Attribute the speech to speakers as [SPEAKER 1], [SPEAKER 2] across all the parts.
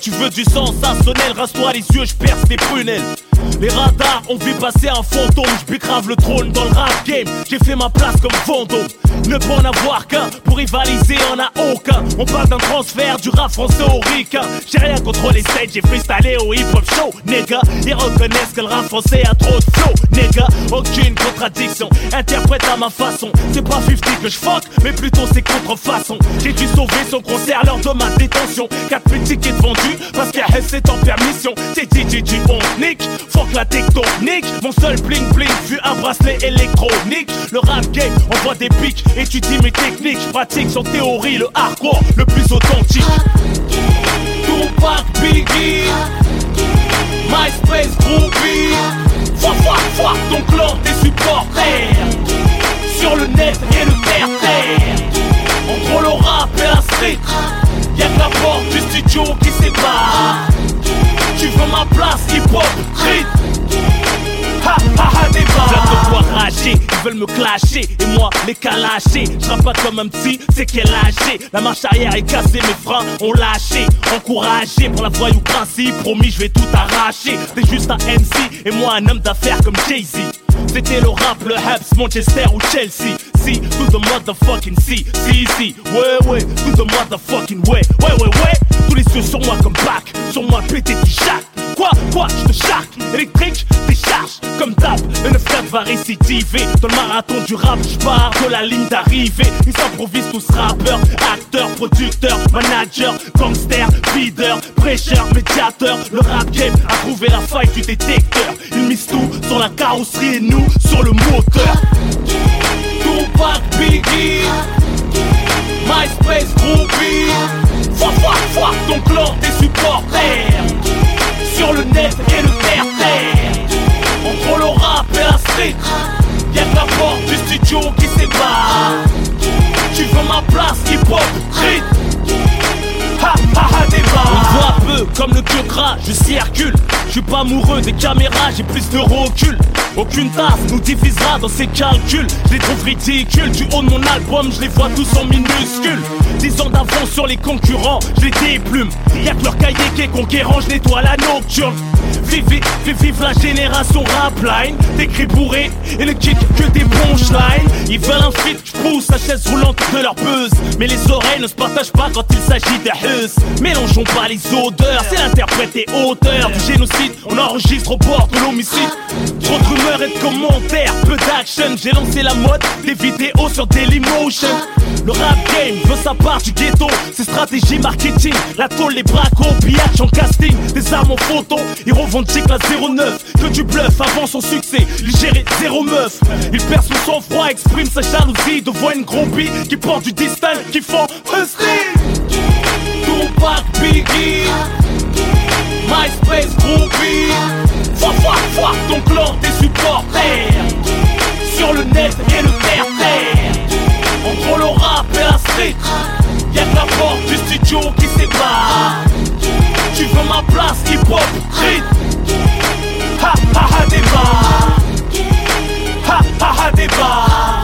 [SPEAKER 1] tu veux du sensationnel. Rase-toi les yeux, je perce tes prunelles. Les radars ont vu passer un fantôme, je grave le trône dans le rap game. J'ai fait ma place comme fantôme. Ne peut en avoir qu'un, pour rivaliser en a aucun. On parle d'un transfert du rap français au ricain. J'ai rien contre les stages, j'ai freestylé au hip hop show, nigga. Ils reconnaissent que le rap français a trop de flow, nigga. Aucune contradiction, interprète à ma façon. C'est pas 50 que je fuck, mais plutôt c'est contrefaçon. J'ai dû sauver son concert lors de ma détention. 4 tickets vendus parce qu'à c'est en permission. C'est DJ on nick, fuck la tectonique. Mon seul bling bling fut un bracelet électronique. Le rap game envoie des pics, étudie mes techniques. pratique son théorie, le hardcore le plus authentique. Tupac Biggie, MySpace Groupie. Foi, foi, foi, ton clan, tes supporters. Sur le net et le terre-terre. Entre le rap et la street, y'a que la porte du studio qui sépare. Tu veux ma place hip-hop, street Ha ha des ils veulent me clasher Et moi les calacher Je pas comme un petit, c'est qu'elle lâché La marche arrière est cassée, mes freins ont lâché Encouragé pour la voyou principe Promis je vais tout arracher T'es juste un MC et moi un homme d'affaires comme Jay-Z c'était le rap, le Habs, Manchester ou Chelsea. Si, to the motherfucking si, si, si. Ouais, ouais, to the motherfucking way. Ouais, ouais, ouais. Tous les yeux sur moi comme back, sur moi pété chac. Quoi, quoi, je te charque, électrique, décharge comme tap. Le 9 va récidiver dans le marathon du rap. Je pars de la ligne d'arrivée. Ils s'improvisent tous rappeurs, acteurs, producteurs, managers, gangsters, leaders, prêcheurs, médiateurs. Le rap game a trouvé la faille du détecteur. Ils misent tout sur la carrosserie et nous sur le moteur. Tupac Biggie, MySpace Groupie. Foi, foi, foi, ton clan, tes supporters. Sur le net et le terre-terre. Entre le rap et la street. Y'a que la porte du studio qui sépare. Tu veux ma place hip-hop, on voit peu comme le queue je circule. Je suis pas amoureux des caméras, j'ai plus de recul. Aucune tasse nous divisera dans ces calculs. Je les trouve ridicules, du haut de mon album, je les vois tous en minuscules. Dix ans d'avance sur les concurrents, je les déplume. Y'a que leur cahier qui est conquérant, je nettoie la nocturne. Vive, vive, vive la génération rapline Des cris bourrés et le kick que des punchlines Ils veulent un feat, j'pousse la chaise roulante de leur buzz Mais les oreilles ne se partagent pas quand il s'agit des hus Mélangeons pas les odeurs, c'est l'interprète et auteur du génocide. On enregistre au bord de l'homicide. Trop de rumeurs et de commentaires, peu d'action. J'ai lancé la mode des vidéos sur Dailymotion. Le rap game veut sa part du ghetto. C'est stratégie marketing, la tôle, les bracos, pillage en casting. Des armes en photo, ils revendique la 09 Que du bluff avant son succès Il gérait zéro meuf. Il perd son sang-froid Exprime sa jalousie De voir une groupie Qui porte du distinct Qui font un style Tupac Biggie. MySpace groupie. Foi foi foi ton clan tes supporters. Sur le net et le terre-terre. Entre le rap et la street. Y'a que la porte du studio qui sépare tu veux ma place hip-hop, street? Ha ha ha débat. Ha ha ha débat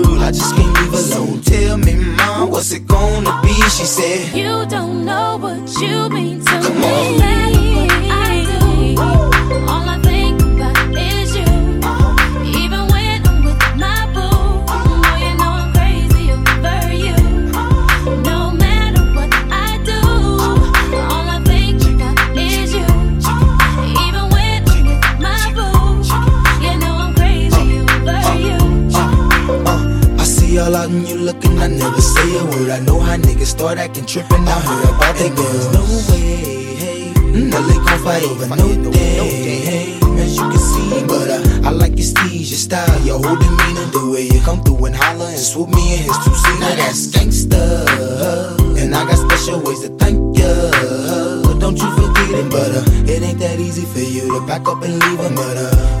[SPEAKER 2] I just can't leave alone. Tell me, mom, what's it gonna be? She said,
[SPEAKER 3] You don't know what you mean to
[SPEAKER 2] Come
[SPEAKER 3] me.
[SPEAKER 2] On. Never say a word. I know how niggas start acting trippin'. I heard about that girls. No way, hey. No, they gon' fight over no day, hey. As you can see, but uh, I like your steez, your style, your whole demeanor, the way you come through and holler and swoop me in his two seater. Now that's gangsta, and I got special ways to thank ya. But don't you forget it, but uh, it ain't that easy for you to back up and leave him, but uh, you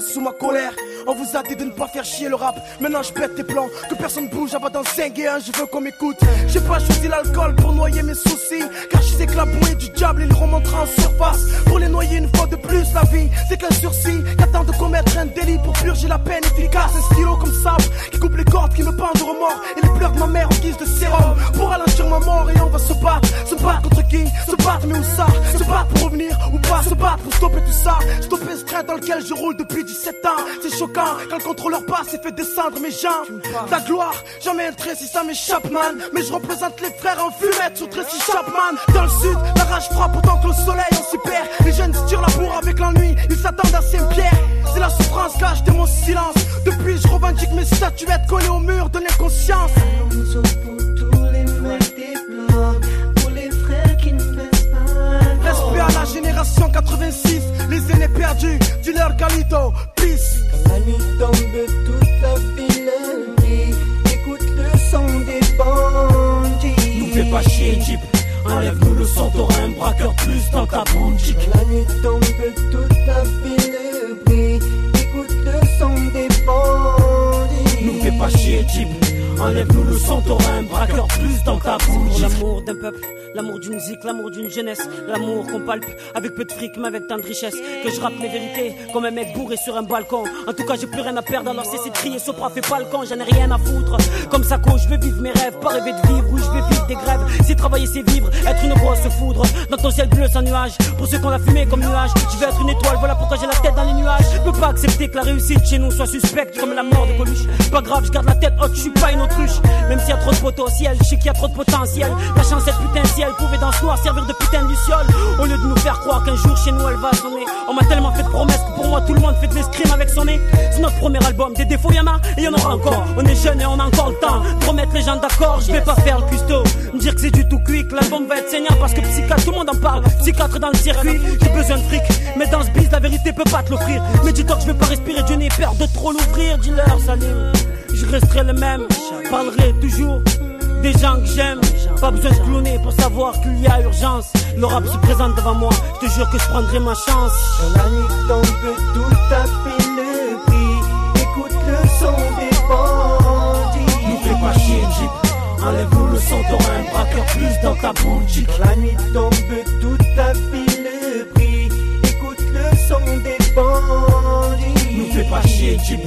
[SPEAKER 4] Sous ma colère. On vous a dit de ne pas faire chier le rap. Maintenant je pète tes plans, que personne bouge avant dans 5 et 1, je veux qu'on m'écoute. J'ai pas choisi l'alcool pour noyer mes soucis. Car je sais que la bouée du diable, il remontera en surface. Pour les noyer une fois de plus, la vie, c'est qu'un sursis. Qu'attend de commettre un délit pour purger la peine efficace. Un stylo comme sable qui coupe les cordes, qui me pendent de remords. Et les pleurs de ma mère en guise de sérum. Pour ralentir ma mort et on va se battre. Se battre contre qui? Se battre, mais où ça? Se battre pour revenir ou pas? Se battre pour stopper tout ça. Stopper ce train dans lequel je roule depuis 17 ans. C'est choquant quand le contrôleur passe et fait descendre mes jambes. Ta gloire, jamais un si ça m'échappe, man. Mais je représente les frères en fumette sur Tracy Chapman. Dans le sud, la rage frappe autant que le soleil, on s'y perd. Les jeunes se tirent la bourre avec l'ennui, ils s'attendent à Saint-Pierre. C'est la souffrance, là, je mon silence. Depuis, je revendique mes statuettes collées au mur de l'inconscience. Respect à la génération 86, les aînés perdus, du leur Galito, peace.
[SPEAKER 5] Quand la nuit tombe, toute la ville brille. Écoute le son des bandits.
[SPEAKER 1] Nous fais pas chier, Jeep. Enlève-nous le son, t'auras un braqueur plus dans ta boutique.
[SPEAKER 5] Quand la nuit tombe, toute la ville brille. Écoute le son des bandits.
[SPEAKER 1] Nous fais pas chier, Jeep. Enlève-nous le sang, t'auras un braqueur plus dans ta bouche.
[SPEAKER 6] L'amour d'un peuple, l'amour d'une musique, l'amour d'une jeunesse, l'amour qu'on palpe avec peu de fric mais avec tant de richesse. Que je rappe les vérités comme un mec bourré sur un balcon. En tout cas, j'ai plus rien à perdre alors cessez de crier. Sopra fait pas le camp, j'en ai rien à foutre. Comme ça, quand je veux vivre mes rêves, pas rêver de vivre, où je vais vivre des grèves. Si travailler c'est vivre, être une grosse foudre. Dans ton ciel bleu sans nuage, pour ceux qu'on a fumé comme nuage, je vais être une étoile, voilà pourquoi j'ai la tête dans les nuages. Je peux pas accepter que la réussite chez nous soit suspecte comme la mort de Coluche. Pas grave, je garde la tête haute, je suis pas une Même s'il y a trop de potentiel, je sais qu'il y a trop de potentiel. La chance, cette putain de ciel pouvait dans ce noir servir de putain de luciole. Au lieu de nous faire croire qu'un jour chez nous elle va sonner. On m'a tellement fait de promesses que pour moi tout le monde fait de l'escrime avec son nez. C'est notre premier album, des défauts y en a et y en aura encore. On est jeune et on a encore le temps de remettre les gens d'accord. Je vais pas faire le custo, me dire que c'est du tout cuit, que l'album va être saignant parce que psychiatre, tout le monde en parle. Psychiatre dans le circuit, j'ai besoin de fric. Mais dans ce biz, la vérité peut pas te l'offrir. Mais dis-toi que je vais pas respirer, Dieu n'ai peur de trop l'ouvrir. Dis-leur, salut. Je resterai le même, parlerai toujours des gens que j'aime. Pas besoin de cloner pour savoir qu'il y a urgence. Le rap se présente devant moi, je te jure que je prendrai ma chance.
[SPEAKER 5] Quand la nuit tombe, tout a fait le prix. Écoute le son des bandits.
[SPEAKER 1] Nous fais pas chier, Jeep. Enlève-nous le sang, t'auras un braqueur plus dans ta boutique.
[SPEAKER 5] Quand la nuit tombe, tout a fait le prix. Écoute le son des bandits.
[SPEAKER 1] Fais pas chier, Jeep.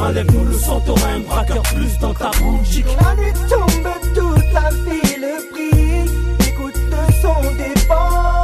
[SPEAKER 1] Enlève-nous le un braqueur plus dans ta boutique.
[SPEAKER 5] La nuit tombe, toute la ville brille. Écoute le son des bandits.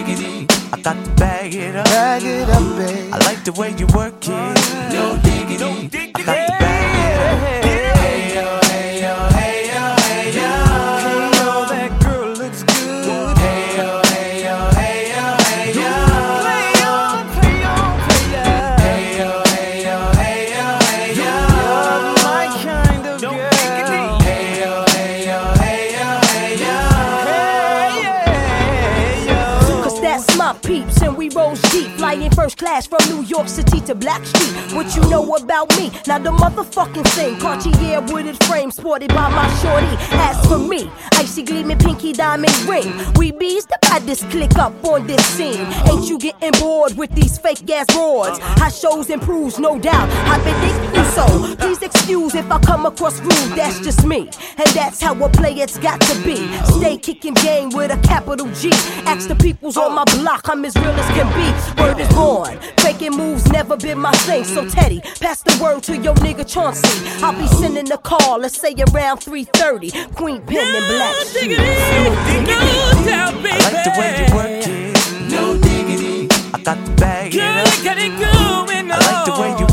[SPEAKER 7] I got to bag it up.
[SPEAKER 8] bag it up, babe.
[SPEAKER 7] I like the way you work it, no diggity. I got to bag
[SPEAKER 9] first class from New York City to Blackstreet. What you know about me? Now the motherfucking thing. Cartier wooded frame sported by my shorty. As for me, icy gleaming pinky diamond ring. We bees the baddest click up on this scene. Ain't you getting bored with these fake ass broads? How shows improves, no doubt. I've been thinking so. Please excuse if I come across rude. That's just me, and that's how I play. It's got to be. Stay kicking game with a capital G. Ask the peoples on my block. I'm as real as can be. Word is born on. Faking moves never been my thing, so Teddy, pass the word to your nigga Chauncey. I'll be sending a call, let's say around 3:30. Queen Pen and Black.
[SPEAKER 7] Diggity, no doubt, baby. I like the way you work it. No diggity. I got the bag. Girl, I got
[SPEAKER 10] it
[SPEAKER 11] going on. I like
[SPEAKER 10] the way
[SPEAKER 12] you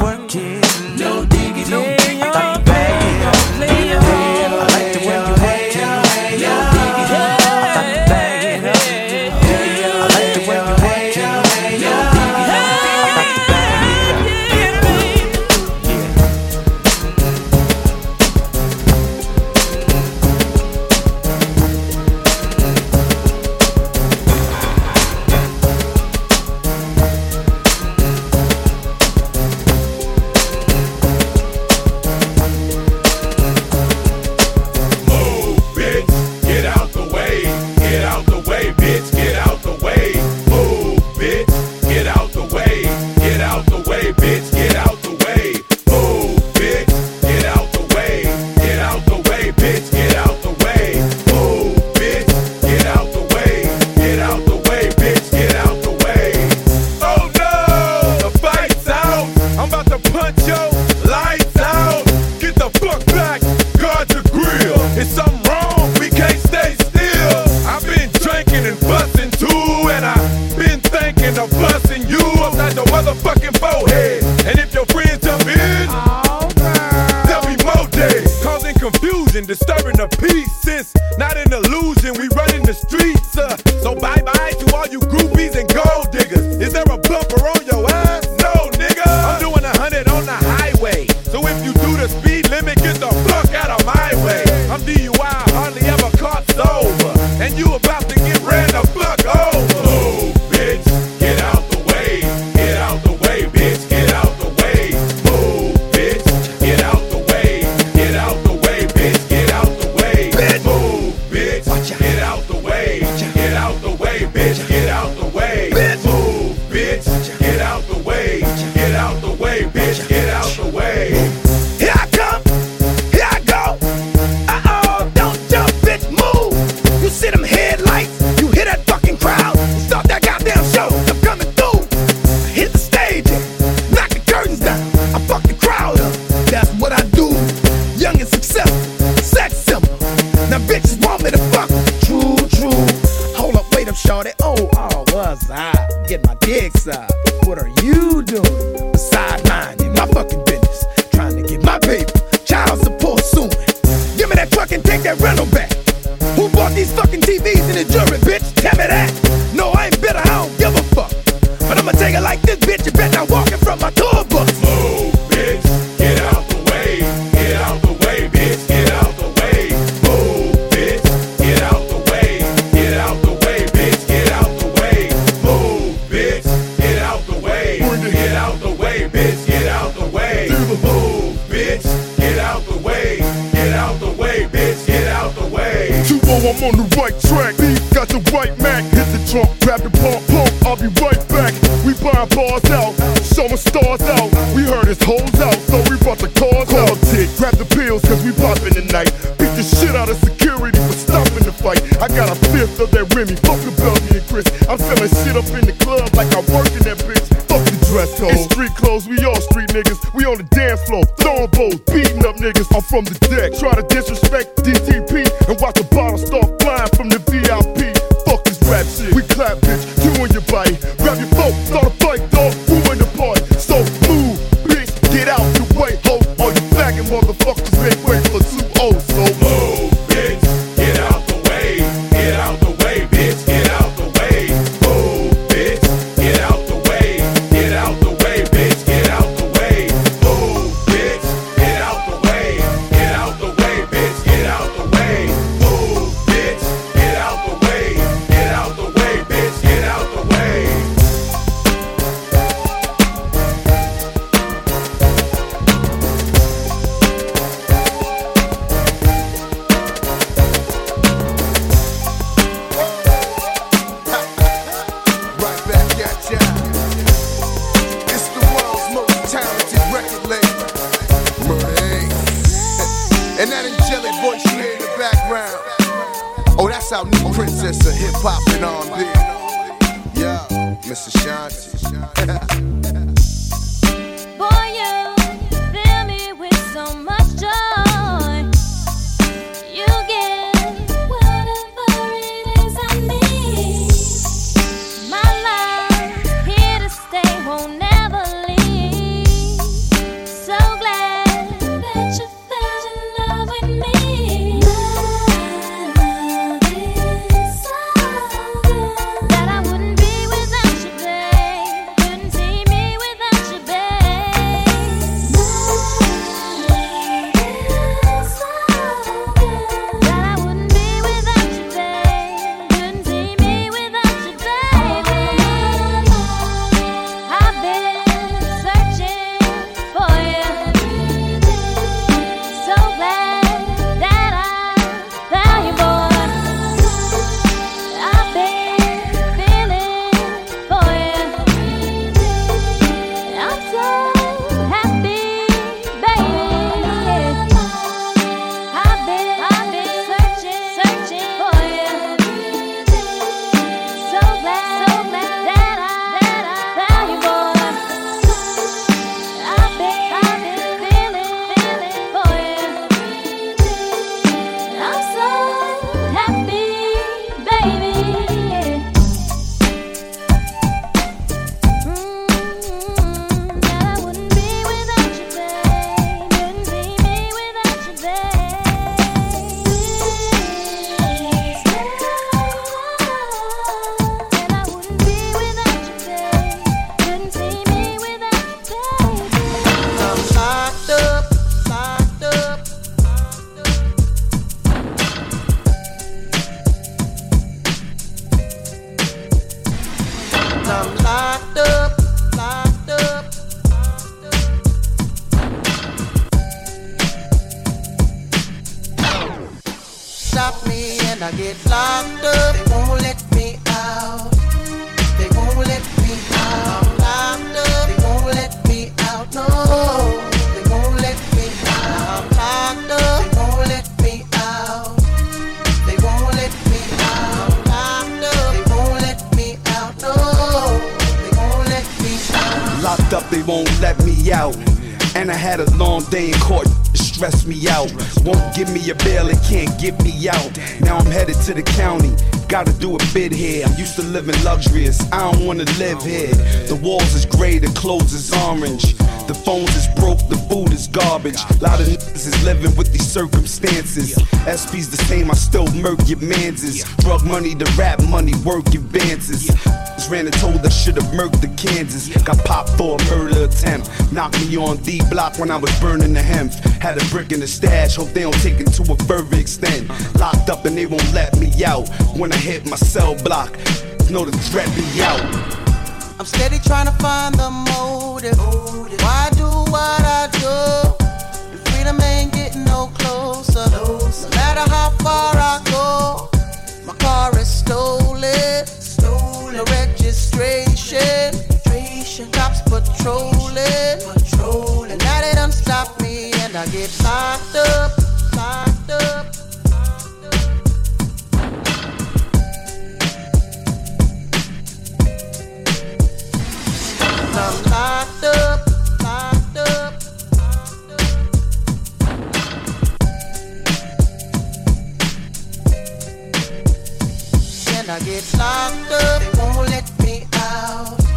[SPEAKER 13] wanna live here. The walls is gray, the clothes is orange. The phones is broke, the food is garbage. A Lot of niggas is living with these circumstances. SP's the same, I still murk your manses. Drug money, the rap money, work advances. Ran and told I should've murked the Kansas. Got popped for a murder attempt. Knocked me on D block when I was burning the hemp. Had a brick in the stash, hope they don't take it to a further extent. Locked up and they won't let me out. When I hit my cell block, know the threat be out.
[SPEAKER 5] I'm steady trying to find the motive. Why do what I do? And freedom ain't getting no closer. No matter how far I go, my car is stolen. Stolen. No registration. Cops patrolling. Patrolling. And now they done stop me and I get locked up. Locked up. I'm locked up, I get locked up, they won't let me out.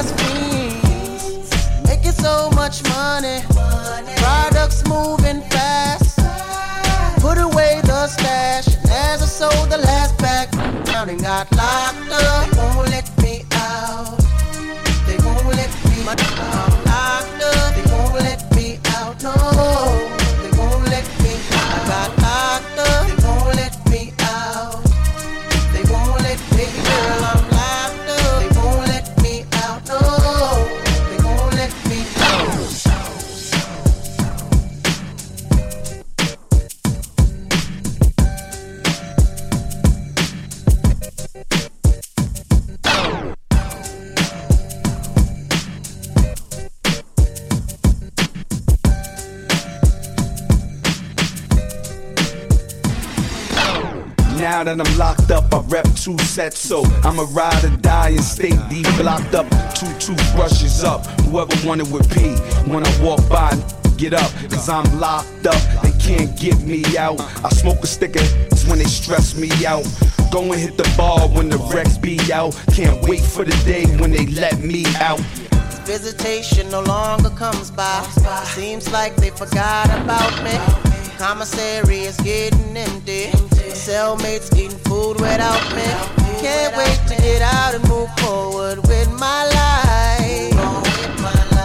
[SPEAKER 5] As fiends. Making so much money. Products moving fast. Put away the stash. As I sold the last pack, and got locked up.
[SPEAKER 13] Now that I'm locked up, I rep two sets, so I'ma ride or die and stay deep locked up. Two toothbrushes up, whoever wanted with P. When I walk by, get up, cause I'm locked up They can't get me out. I smoke a sticker, it's when they stress me out. Go and hit the bar when the Rex be out. Can't wait for the day when they let me out.
[SPEAKER 5] Visitation no longer comes by. Seems like they forgot about me. Commissary is getting empty. Cellmates eating food without me. Can't wait to get out and move forward with my life.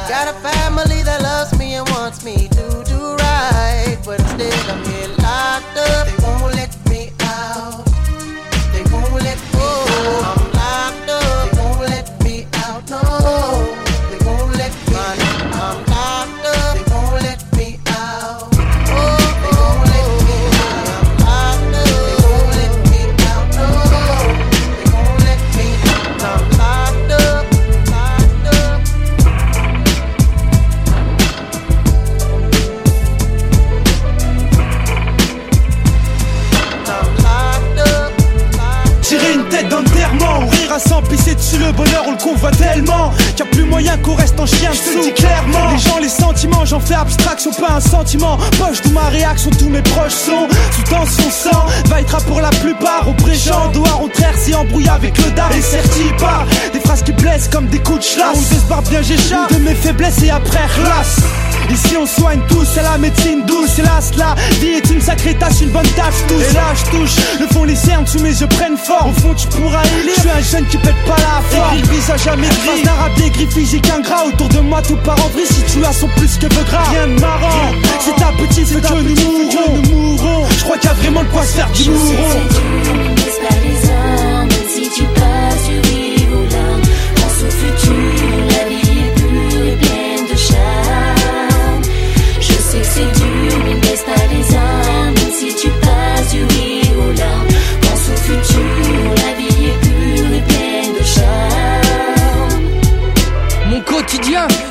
[SPEAKER 5] Got a family that loves me and wants me to do right. But instead, I'm here locked up.
[SPEAKER 14] Le bonheur, on le convoite tellement. Qu'il a plus moyen qu'on reste en chien, je dis clairement. Les gens, les sentiments, j'en fais abstraction, pas un sentiment. Poche d'où ma réaction, tous mes proches sont sous tension sang Va être pour la plupart, au préchant, dehors au traire, si embrouillé avec le dard Et certi par des phrases qui blessent comme des coups de chlasse On se barre bien j'échappe de mes faiblesses et après relasse Ici on soigne tous, c'est la médecine douce Hélas la vie est une sacrée tâche, une bonne tâche tous. Et là je touche, le fond les cernes sous mes yeux prennent forme. Au fond tu pourras élire, je suis un jeune qui pète pas la forme Écrit le visage à mes gris, d'arabe dégris physique ingrat Autour de moi tout part en vrille, si tu as son plus que veut gras Rien de marrant, c'est ta petite, c'est que nous mourrons Je crois qu'il y a vraiment de quoi se faire du mouron
[SPEAKER 15] si tu passes rire aux larmes. Pense au futur,
[SPEAKER 16] Colombia.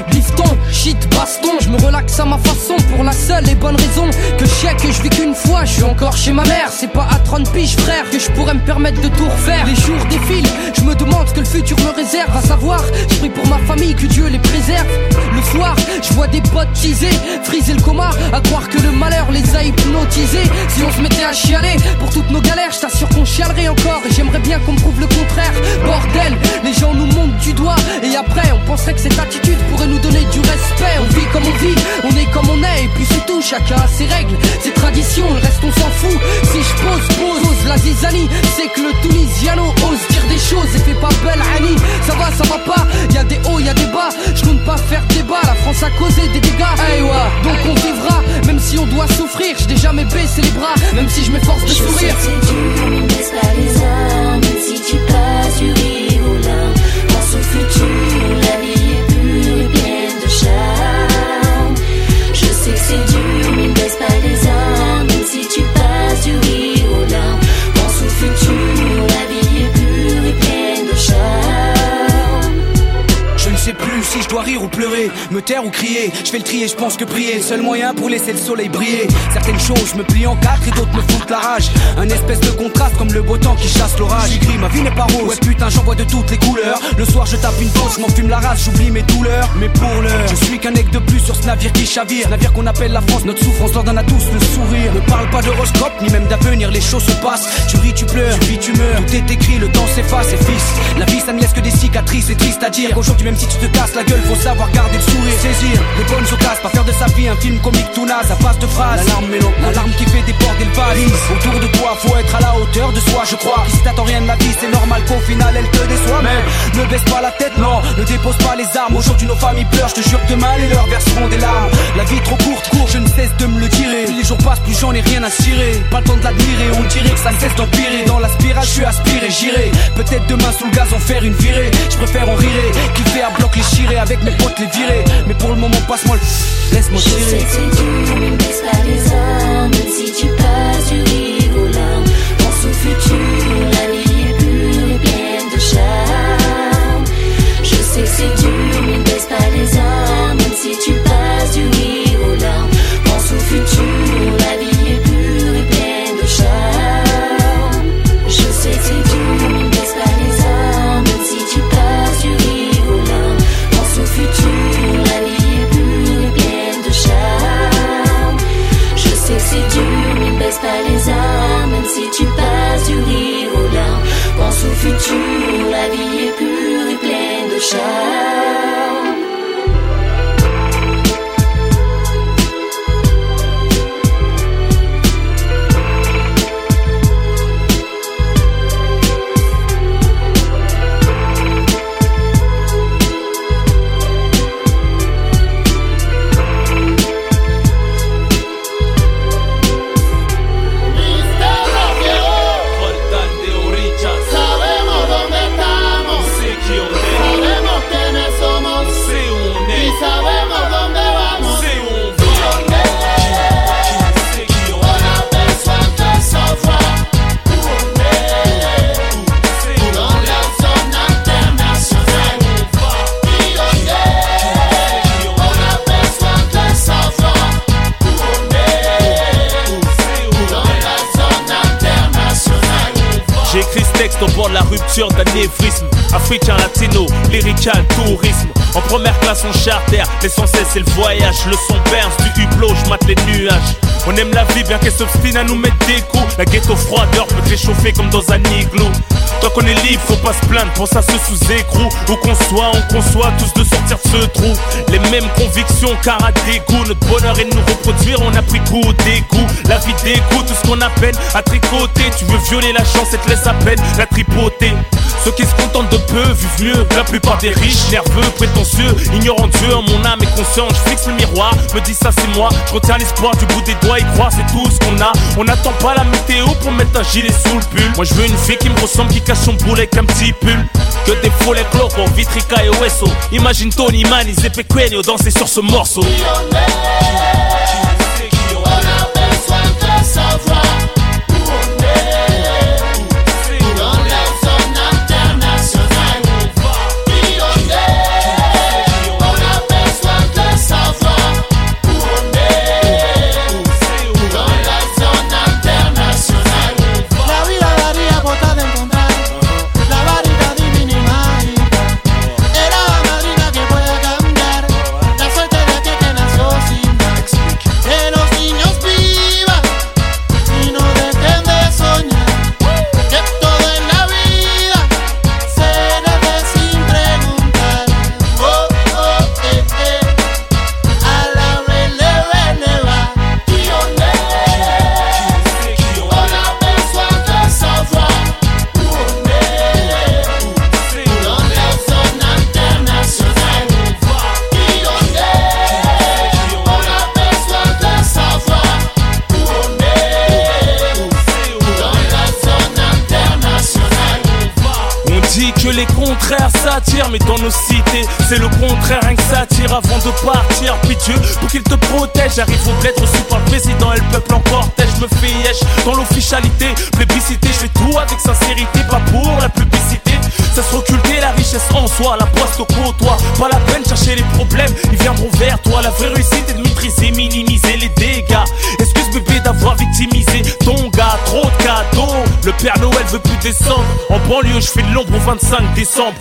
[SPEAKER 16] Shit, baston, je me relaxe à ma façon pour la seule et bonne raison que je sais que je vis qu'une fois, je suis encore chez ma mère, c'est pas à 30 piges frère que je pourrais me permettre de tout refaire. Les jours défilent, je me demande ce que le futur me réserve, à savoir, je prie pour ma famille que Dieu les préserve. Le soir, je vois des potes teaser, friser le coma, à croire que le malheur les a hypnotisés. Si on se mettait à chialer pour toutes nos galères, je t'assure qu'on chialerait encore et j'aimerais bien qu'on me prouve le contraire. Bordel, les gens nous montent du doigt et après on penserait que cette attitude pourrait nous donner du respect. On vit comme on vit, on est comme on est et puis c'est tout. Chacun a ses règles, ses traditions, le reste on s'en fout. Si je pose, pose, pose la zizanie, c'est que le Tunisiano ose dire des choses et fait pas belle Annie.
[SPEAKER 17] Me taire ou crier. Je fais le trier, je pense que prier seul moyen pour laisser le soleil briller. Certaines choses me plie en quatre et d'autres me foutent la rage. Un espèce de contraste comme le beau temps qui chasse l'orage. Gris, ma vie n'est pas rose. Ouais putain, j'en vois de toutes les couleurs. Le soir je tape une pause, je m'en fume la race, j'oublie mes douleurs. Mais pour l'heure, je suis qu'un mec de plus sur ce navire qui chavire. Navire qu'on appelle la France, notre souffrance leur donne à tous le sourire. Ne parle pas d'horoscope ni même d'avenir, les choses se passent. Tu ris, tu pleures, tu vis, tu meurs. Tout est écrit, le temps s'efface et fils. La vie ça ne laisse que des cicatrices, c'est triste à dire. Aujourd'hui, même si tu te casses la gueule, faut savoir garder le sourire. Saisir les bonnes occasions, pas faire de sa vie un film comique tout naze à base de phrases. L'alarme mélange, l'alarme qui fait déborder le vase. Autour de toi, faut être à la hauteur de soi, je crois. Si t'attends rien de la vie, c'est normal qu'au final elle te déçoit. Mais ne baisse pas la tête, non, ne dépose pas les armes. Aujourd'hui, nos familles pleurent, je te jure que demain les leurs verseront des larmes. La vie trop courte, court, je ne cesse de me le tirer. Plus les jours passent, plus j'en ai rien à cirer. Pas le temps de l'admirer, on dirait que ça ne cesse d'empirer. Dans la spirale, je suis aspiré, j'irai. Peut-être demain sous le gaz en faire une virée. Je préfère en rire, kiffer à bloc les chirer avec mes potes les virer. Mais pour le moment, passe-moi le. Laisse-moi
[SPEAKER 15] Je sais
[SPEAKER 17] tirer.
[SPEAKER 15] que c'est dur, mais ne laisse pas les hommes, même si tu passes du larmes. Pense au futur, la vie est pure et pleine de charme. Je sais que c'est dur, mais ne laisse pas les hommes, même si tu passes du larmes. Pense au futur,
[SPEAKER 12] tu passes du rire aux larmes. Pense au futur, la vie est pure et pleine de charme.
[SPEAKER 1] Rupture d'un névrisme Africain, latino, lyrical, tourisme. En première classe, on charter. L'essentiel, c'est le voyage. Le son berce du hublot, je mate les nuages. On aime la vie, bien qu'elle s'obstine à nous mettre des coups. La ghetto froideur peut réchauffer comme dans un igloo. Tant qu'on est libre, faut pas se plaindre. Pense à ceux sous écrou. Où qu'on soit, on conçoit tous de sortir de ce trou. Les mêmes convictions, car à dégoût Notre bonheur est de nous reproduire, on a pris coup au dégoût La vie dégoûte, tout ce qu'on appelle à tricoter. Tu veux violer la chance et te laisse à peine la tripoter ceux qui se contentent de peu vivent mieux la plupart des riches, nerveux, prétentieux, ignorant Dieu mon âme et conscience. Je fixe le miroir, me dis ça c'est moi. Je retiens l'espoir du bout des doigts et croire c'est tout ce qu'on a. On n'attend pas la météo pour mettre un gilet sous le pull. Moi je veux une fille qui me ressemble, qui cache son boule avec un petit pull. Que des fous les clocos, Vitrica et Oeso. Imagine Tony Man, et Pequeño danser sur ce morceau. Mais dans nos cités, c'est le contraire, rien que ça attire avant de partir. Dieu, pour qu'il te protège, j'arrive au bled reçu par le président et le peuple en cortège. Me fais yesh dans l'officialité, plébiscité, je fais tout avec sincérité, pas pour la publicité. Ça se occulter la richesse en soi, la poste au côtoie. Pas la peine chercher les problèmes, ils viendront vers toi. La vraie réussite est de maîtriser, minimiser les dégâts. Excuse bébé d'avoir victimisé ton gars, trop de cadeaux. Le Père Noël veut plus descendre. En banlieue, je fais de l'ombre au 25 décembre.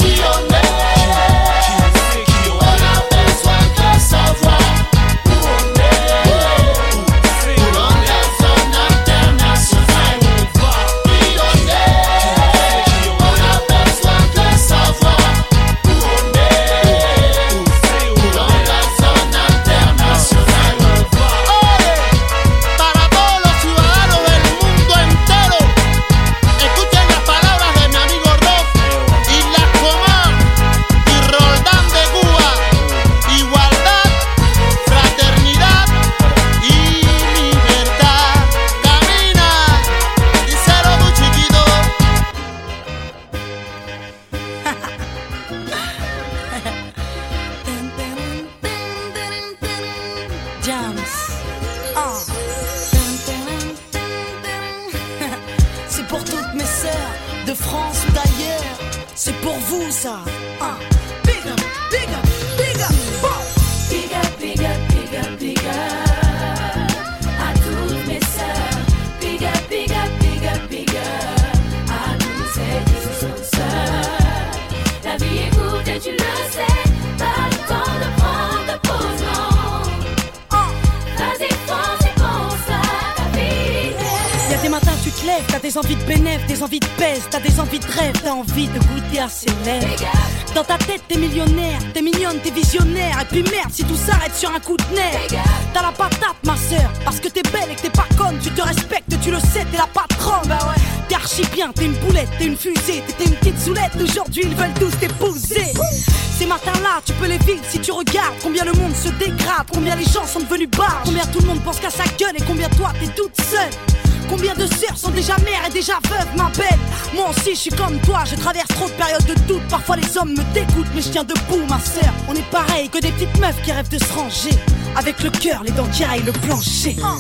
[SPEAKER 18] Suis comme toi, je traverse trop de périodes de doute. Parfois, les hommes me dégoûtent, mais je tiens debout, ma sœur. On est pareil que des petites meufs qui rêvent de se ranger. Avec le cœur, les dents qui raillent le plancher.
[SPEAKER 19] Up,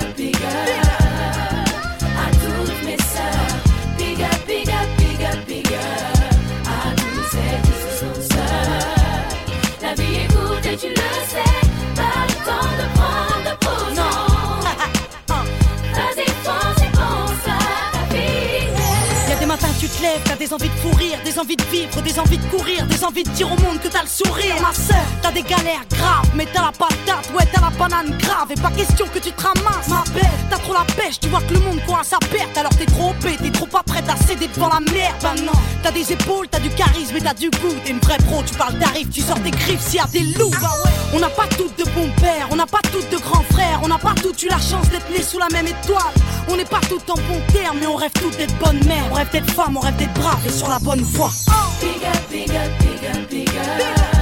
[SPEAKER 19] up.
[SPEAKER 18] Des envies de fou rire, des envies de vivre, des envies de courir, des envies de dire au monde que t'as le sourire. Ma sœur, t'as des galères graves, mais t'as la patate, ouais t'as la banane grave, et pas question que tu te ramasses. Ma belle, t'as trop la pêche, tu vois que le monde court à sa perte, alors t'es trop opé, t'es trop pas prête à céder devant la merde. Maintenant, t'as des épaules, t'as du charisme et t'as du goût, t'es une vraie pro, tu parles tarif, tu sors des griffes s'il y a des loups. On n'a pas toutes de bons pères, on n'a pas toutes de grands on n'a pas toutes eu la chance d'être nés sous la même étoile. On n'est pas toutes en bon terme, mais on rêve toutes d'être bonnes mères, on rêve d'être femmes, on rêve d'être braves et sur la bonne voie.
[SPEAKER 19] Up.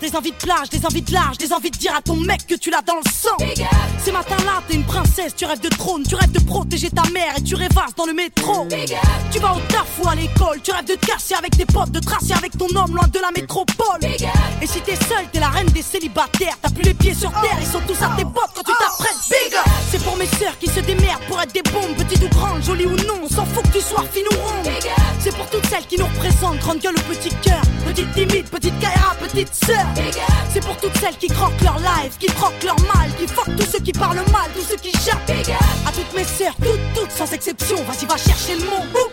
[SPEAKER 18] Des envies de plage, des envies de large, des envies de dire à ton mec que tu l'as dans le sang. Ces matins-là, t'es une princesse, tu rêves de trône, tu rêves de protéger ta mère et tu rêvasses dans le métro. Tu vas au taf ou à l'école, tu rêves de te casser avec tes potes, de tracer avec ton homme loin de la métropole. Et si t'es seule, t'es la reine des célibataires, t'as plus les pieds sur terre, ils sont tous à tes potes quand tu t'apprêtes. Big C'est pour mes sœurs qui se démerdent pour être des bombes, petites ou grandes, jolies ou non, on s'en fout que tu sois fine ou ronde. C'est pour toutes celles qui nous représentent, grande gueule ou petit cœur, petite timide, petite C'est pour toutes celles qui croquent leur life, qui croquent leur mal, qui fuck tous ceux qui parlent mal, tous ceux qui jappent. À toutes mes sœurs, toutes, toutes sans exception, vas-y va chercher le mot,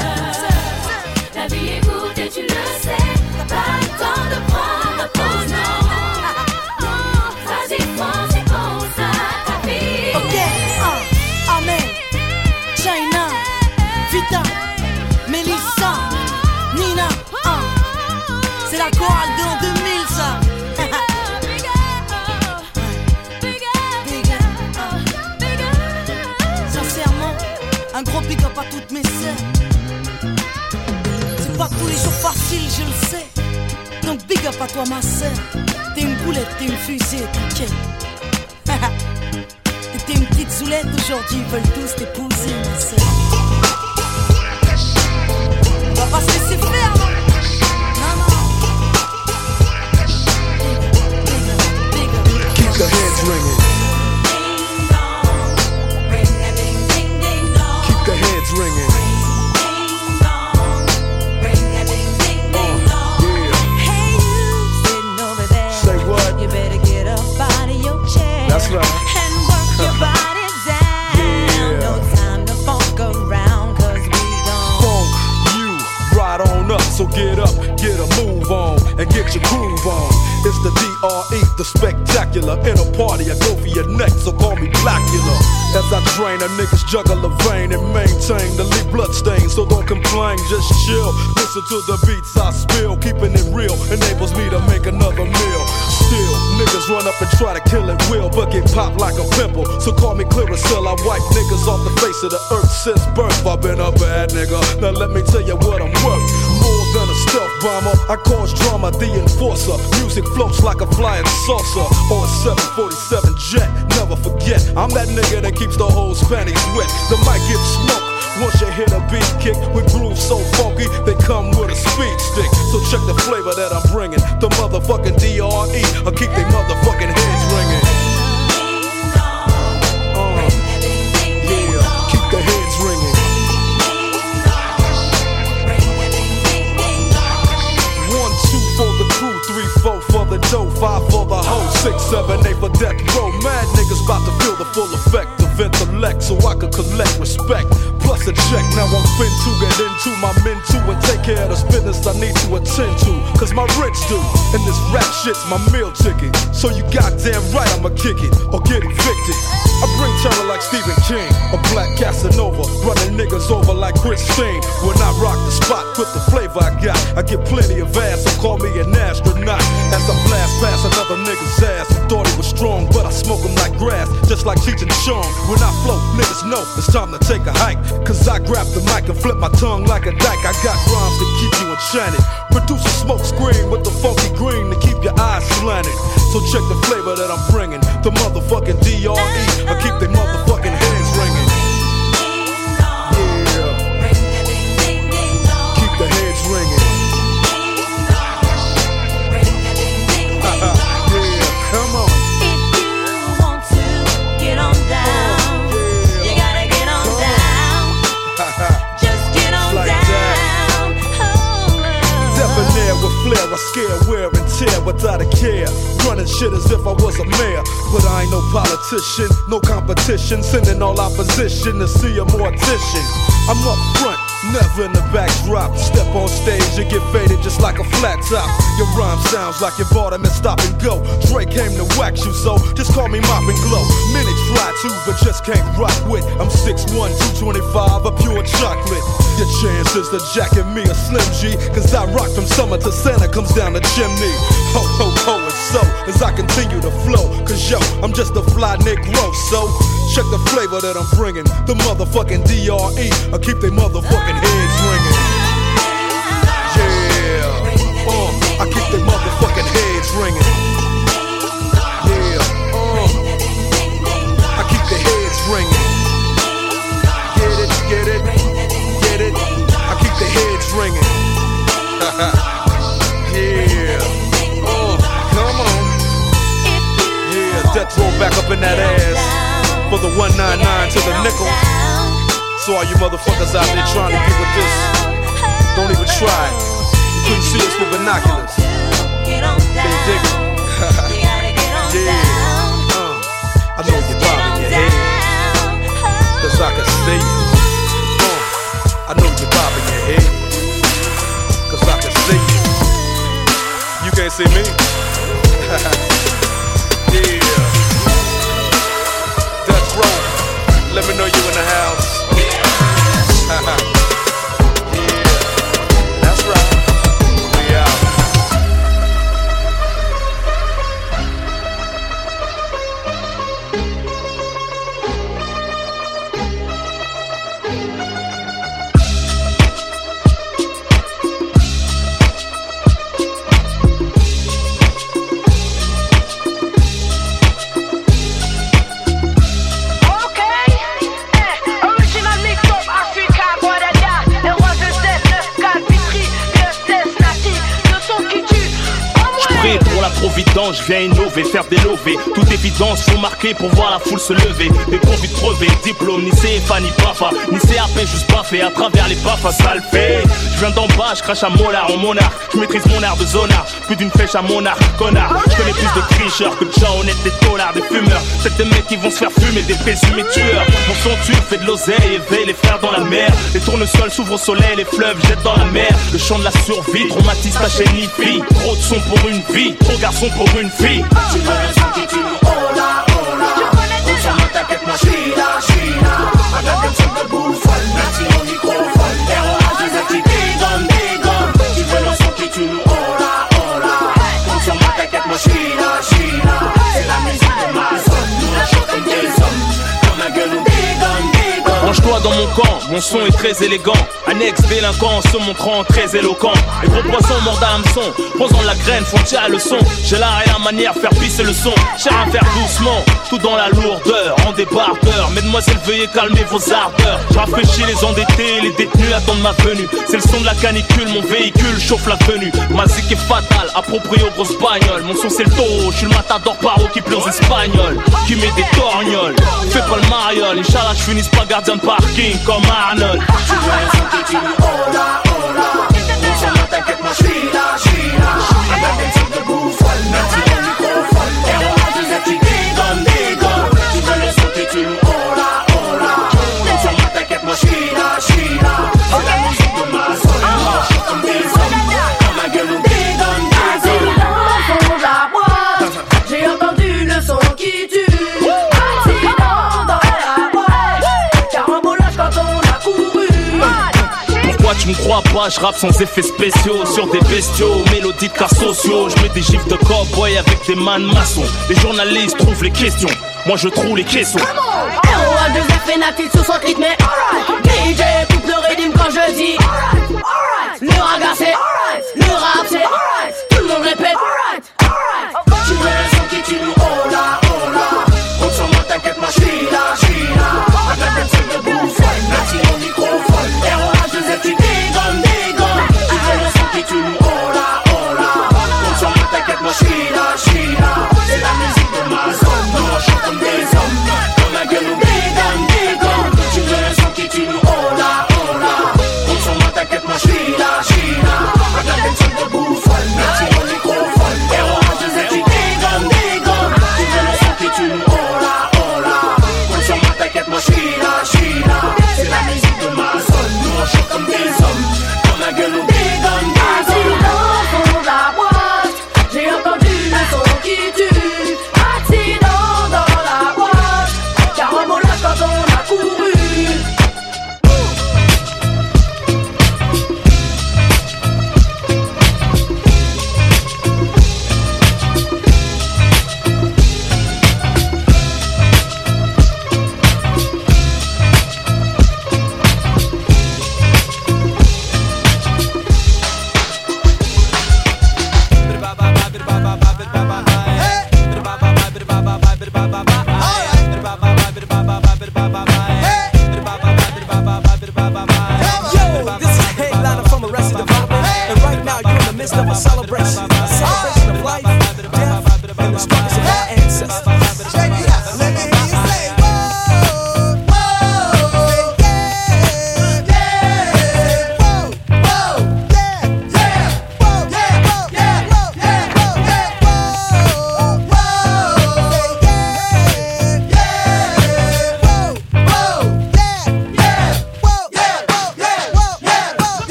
[SPEAKER 19] se
[SPEAKER 18] facile, je le sais. Donc big up à toi ma sœur. T'es une boulette, t'es une fusée, t'inquiète. T'étais une petite zoulette, aujourd'hui ils veulent tous t'épouser, ma sœur. On va pas se laisser faire,
[SPEAKER 10] Keep the heads ringing. Keep the heads ringing. Spectacular. In a party, I go for your neck, so call me Blacula. As I drain, a niggas juggle a vein and maintain the leak blood stain. So don't complain, just chill. Listen to the beats I spill, keeping it real enables me to make another meal. Still, niggas run up and try to kill it will, but get popped like a pimple. So call me Clearasil, I wipe niggas off the face of the earth since birth. I've been a bad nigga. Now let me tell you what I'm worth. Than a stealth bomber. I cause drama, the enforcer. Music floats like a flying saucer or a 747 jet. Never forget, I'm that nigga that keeps the whole Spanish wet. The mic gets smoke. Once you hit a beat kick with grooves so funky, they come with a speed stick. So check the flavor that I'm bringing. The motherfucking DRE. I'll keep they motherfucking heads ringing. The dough, five for the hoe, six, seven, eight for death row. Mad niggas about to feel the full effect of intellect so I can collect respect. Plus a check, now I'm fin to get into my men too and take care of this business I need to attend to. Cause my rich do, and this rap shit's my meal ticket. So you goddamn right I'ma kick it or get evicted. I bring terror like Stephen King, a black Casanova, running niggas over like Christine. When I rock the spot with the flavor I got, I get plenty of ass, so call me an astronaut. As I blast past another nigga's ass, thought he was strong, but I smoke him like grass, just like Cheech and Chong. When I flow, niggas know it's time to take a hike. Cause I grab the mic and flip my tongue like a dyke. I got rhymes to keep you enchanted. Produce a smoke screen with the funky green to keep your eyes slanted. So check the flavor that I'm bringing. The motherfucking DRE. I keep they motherfucking hands ringing. Yeah. Keep the heads ringing. yeah, come on.
[SPEAKER 20] Get on. You gotta get on down. Just get on
[SPEAKER 10] Like
[SPEAKER 20] down. Oh, oh.
[SPEAKER 10] Debonair with flair, I scare, wear and tear without a care. Running shit as if I was a mayor. But I ain't no politician, no competition. Sending all opposition to see a mortician. I'm up front, never in the backdrop. Step on stage and get faded just like a flat top. Your rhyme sounds like you bought them and stop and go. Drake came to wax you, so just call me Mop and Glo. Many try to, but just can't rock with. I'm 6'1, 225, a pure chocolate. Your chances to jacket me a Slim G, cause I rock from summer to Santa comes down the chimney. Ho, ho, ho, and so as I continue to flow, cause yo, I'm just a fly Negro, so check the flavor that I'm bringing. The motherfucking DRE, I keep they motherfucking heads ringing. Yeah, uh, I keep they motherfucking heads ringing. Roll back up in that ass for the 199 to the nickel. So all you motherfuckers out there trying to get with this, don't even try. You couldn't see us with binoculars. You dig it? yeah. Uh, I know you're bobbing your head. Cause I can see you. Uh, I know you're bobbing your head. Cause I can see you. You can't see me. Let me know you in the house.
[SPEAKER 1] gente. Faire des lovés. Toute évidence, faut marquer pour voir la foule se lever. Des convicts crevés, diplôme, ni CFA, ni PAFA, ni CAP, juste baffé à travers les baffes, ça fait. Je viens d'en bas, je crache à molar en monarque. Je maîtrise mon art de zonard, plus d'une flèche à monarque, connard. Je connais plus de tricheurs que de gens honnêtes, des dollars, des fumeurs. C'est des mecs qui vont se faire fumer, des présumés tueurs. Mon son tue, fait de l'oseille, éveille les frères dans la mer. Les tournesols s'ouvrent au soleil, les fleuves jettent dans la mer. Le chant de la survie, traumatise ta chaîne fille. Trop de son pour une vie, trop garçon pour une fille.
[SPEAKER 21] Tu veux le son qui tue, hola, hola Consomma t'inquiète moi China, China I got
[SPEAKER 1] Range-toi dans mon camp, mon son est très élégant. Annexe délinquant se montrant très éloquent. Les gros poissons mordent à hameçon, posant la graine, font à le son. J'ai la et la manière, faire pisser le son. Cher à faire doucement, tout dans la lourdeur, en débardeur. Mesdemoiselles, veuillez calmer vos ardeurs. Rafraîchis les endettés, les détenus attendent ma venue. C'est le son de la canicule, mon véhicule chauffe la tenue. Ma zik est fatale, appropriée aux grosses bagnoles. Mon son c'est le taureau, je suis le matador paro qui pleure aux espagnols. Qui met des torgnoles, fais pas le mariole. Inch'Allah, je finisse pas gardien de parking come Arnold.
[SPEAKER 21] Tu as raison, tu dis oh là, oh là. On s'en t'inquiète, moi je suis là, je suis là.
[SPEAKER 20] Avec des types de
[SPEAKER 1] Tu me crois pas, je rappe sans effets spéciaux sur des bestiaux, mélodies de cas sociaux. Je mets des gifs de cowboy avec des man maçons. Les journalistes trouvent les questions, moi je trouve les caissons.
[SPEAKER 20] ROA de Zafenati sous son rythme, DJ coupe le rythme quand je dis. Le raga c'est, le rap c'est, tout le monde répète.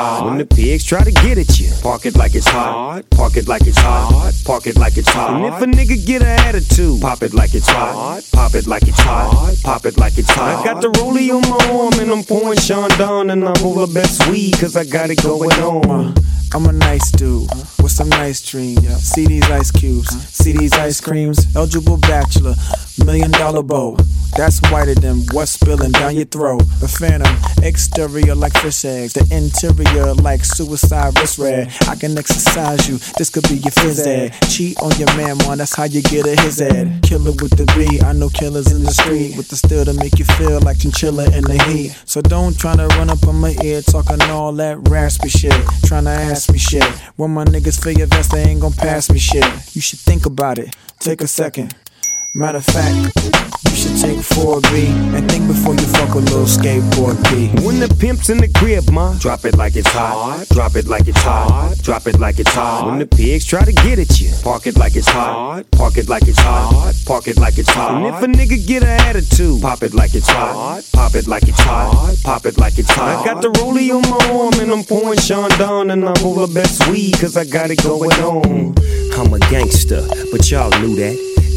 [SPEAKER 22] Hot. When the pigs try to get at you, park it like it's hot. Park it like it's hot. Park it like it's hot. And if a nigga get an attitude, pop it like it's hot. Pop it like it's hot. Pop it like it's hot. I got the rollie on my arm and I'm pouring Chandon and I roll the best weed cause I got it going on.
[SPEAKER 23] I'm a nice dude with some nice dreams. See these ice cubes, see these ice creams. Eligible bachelor, million dollar bow. That's whiter than what's spilling down your throat. The phantom, exterior like fish eggs, the interior like suicide wrist red. I can exercise you, this could be your phys ed. Cheat on your man, man, that's how you get a his ed. Killer with the B, I know killers in the street with the steel to make you feel like chinchilla in the heat. So don't try to run up on my ear talking all that raspy shit. Trying to ask me shit. When my niggas feel your vest, they ain't gon' pass me shit. You should think about it. Take a second. Matter of fact, should take 4B and think before you fuck a little skateboard B.
[SPEAKER 22] When the pimp's in the crib, ma, drop it like it's hot. Drop it like it's hot. Drop it like it's hot. When the pigs try to get at you, park it like it's hot. Park it like it's hot. Park it like it's hot. And if a nigga get an attitude, pop it like it's hot. Pop it like it's hot. Pop it like it's hot. I got the rollie on my arm and I'm pouring Chandon and I roll the best weed cause I got it going on. I'm a gangster, but y'all knew that.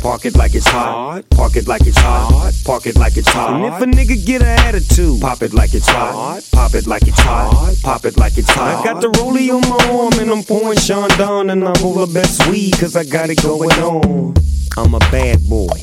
[SPEAKER 22] park it like it's hot. Park it like it's hot. Park it like it's hot. And if a nigga get an attitude, pop it like it's hot. Pop it like it's hot. Pop it like it's hot. I got the rollie on my arm and I'm pouring Chandon and I roll the best weed cause I got it going on. I'm a bad boy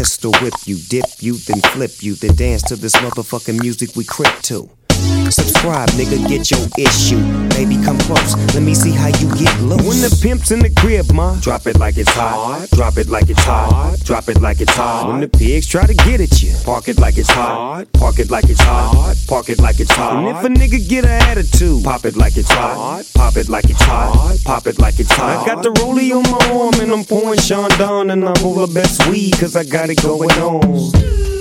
[SPEAKER 22] Pistol whip you, dip you, then flip you, then dance to this motherfucking music we crip to. Subscribe, nigga, get your issue. Baby, come close, let me see how you get loose. When the pimp's in the crib, ma, drop it like it's hot. Drop it like it's hot. Drop it like it's hot. When the pigs try to get at you, park it like it's hot. Park it like it's hot. Park it like it's hot. And if a nigga get an attitude, pop it like it's hot. Pop it like it's hot. Pop it like it's hot. I got the rollie on my arm and I'm pouring Chandon and I roll the best weed cause I got it going on.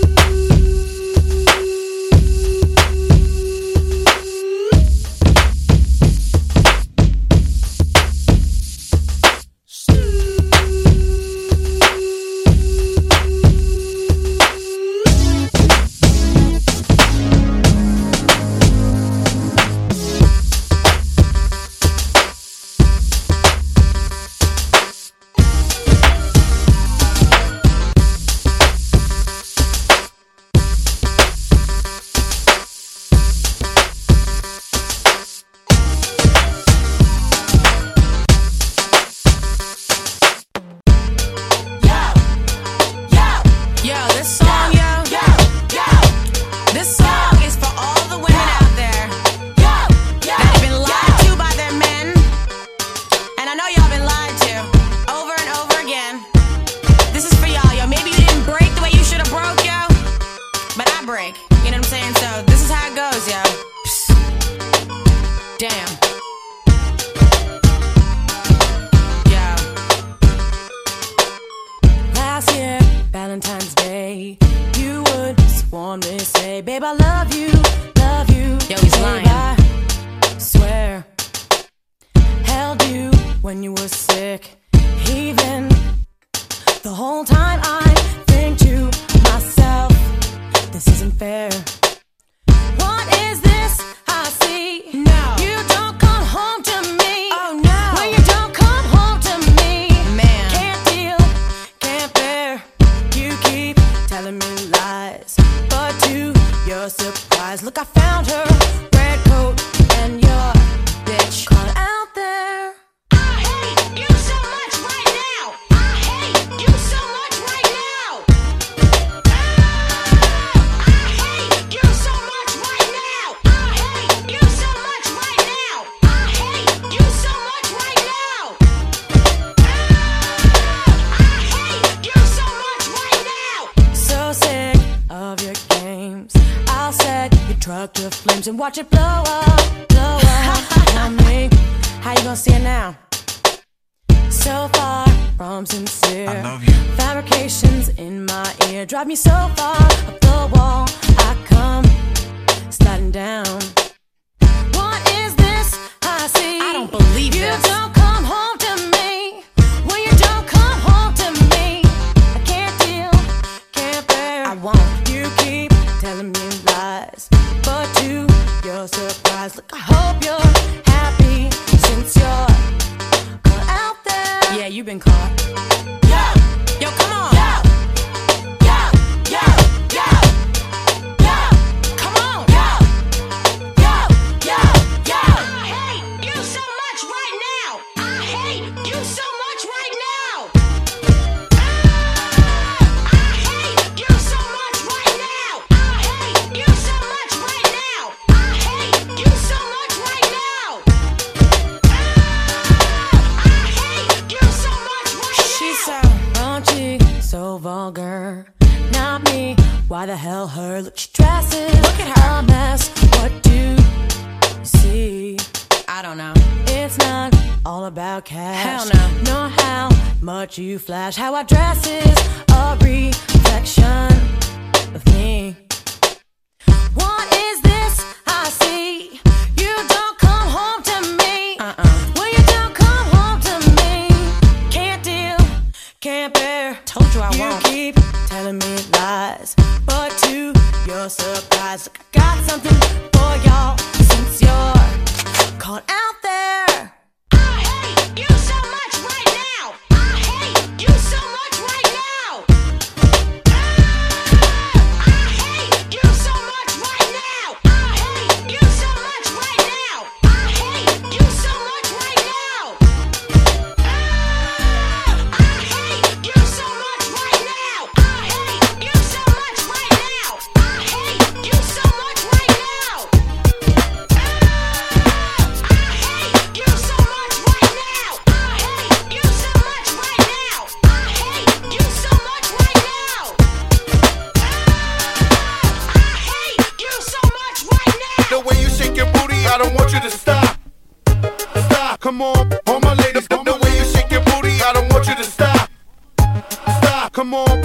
[SPEAKER 24] watch it play. surprise. Look, I hope you're happy since you're caught out there. Yeah, you've been caught. Yeah. about cash.
[SPEAKER 21] Hell no.
[SPEAKER 24] Know how much you flash. How I dress is a reflection of me. What is this I see? You don't come home to me. Uh-uh. Well, you don't come home to me. Can't deal, can't bear. Told you I you won't. keep telling me lies, but to your surprise, I got something for y'all.
[SPEAKER 12] more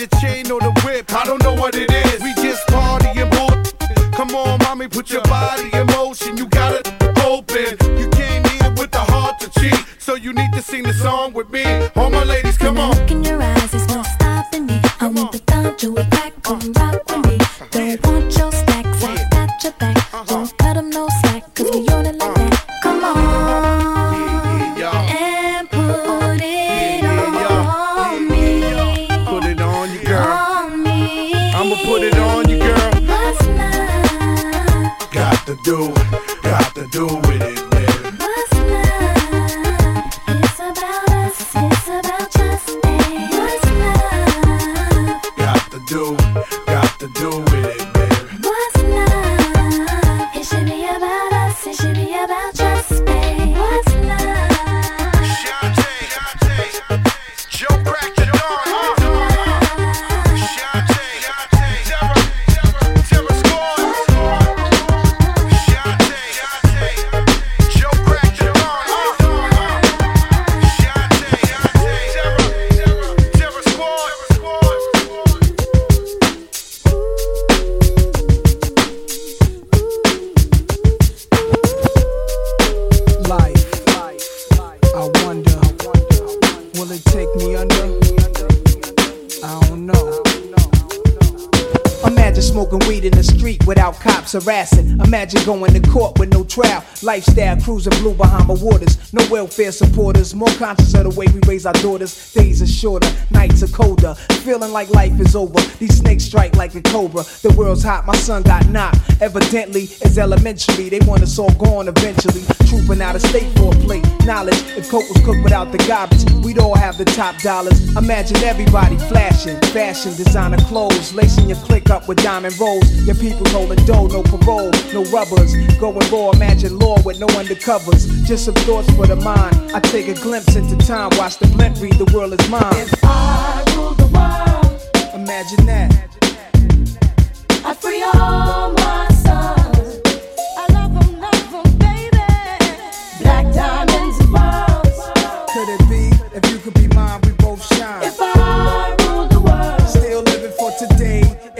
[SPEAKER 12] the
[SPEAKER 25] chain or the whip, I don't know what it is. We just partying, boy. Come on, mommy, put your body in motion. You got it open. You came here with the heart to cheat. So you need to sing the song with me. All my ladies, come on.
[SPEAKER 12] Look in your eyes, it's no stopping me. I want the thought to it back, come rock with me. Don't want your stacks, I got your back.
[SPEAKER 26] Lifestyle cruising blue Bahama waters. No welfare supporters. More conscious of the way we raise our daughters. Days are shorter, nights are colder. Feeling like life is over. These snakes strike like a cobra. The world's hot, my son got knocked. Evidently, it's elementary. They want us all gone eventually. Trooping out of state for a plate. Knowledge, if coke was cooked without the garbage, we'd all have the top dollars. Imagine everybody flashing. Fashion, designer clothes. Lacing your click up with diamond rolls. Your people holding dough, no parole, no rubbers. Going raw, imagine law with no undercovers. Just some thoughts for the mind. I take a glimpse into time, watch the blimp read, the world is mine. Imagine that.
[SPEAKER 12] I free all my sons. I love 'em, love 'em, baby. Black diamonds and pearls.
[SPEAKER 23] Could it be if you could be mine,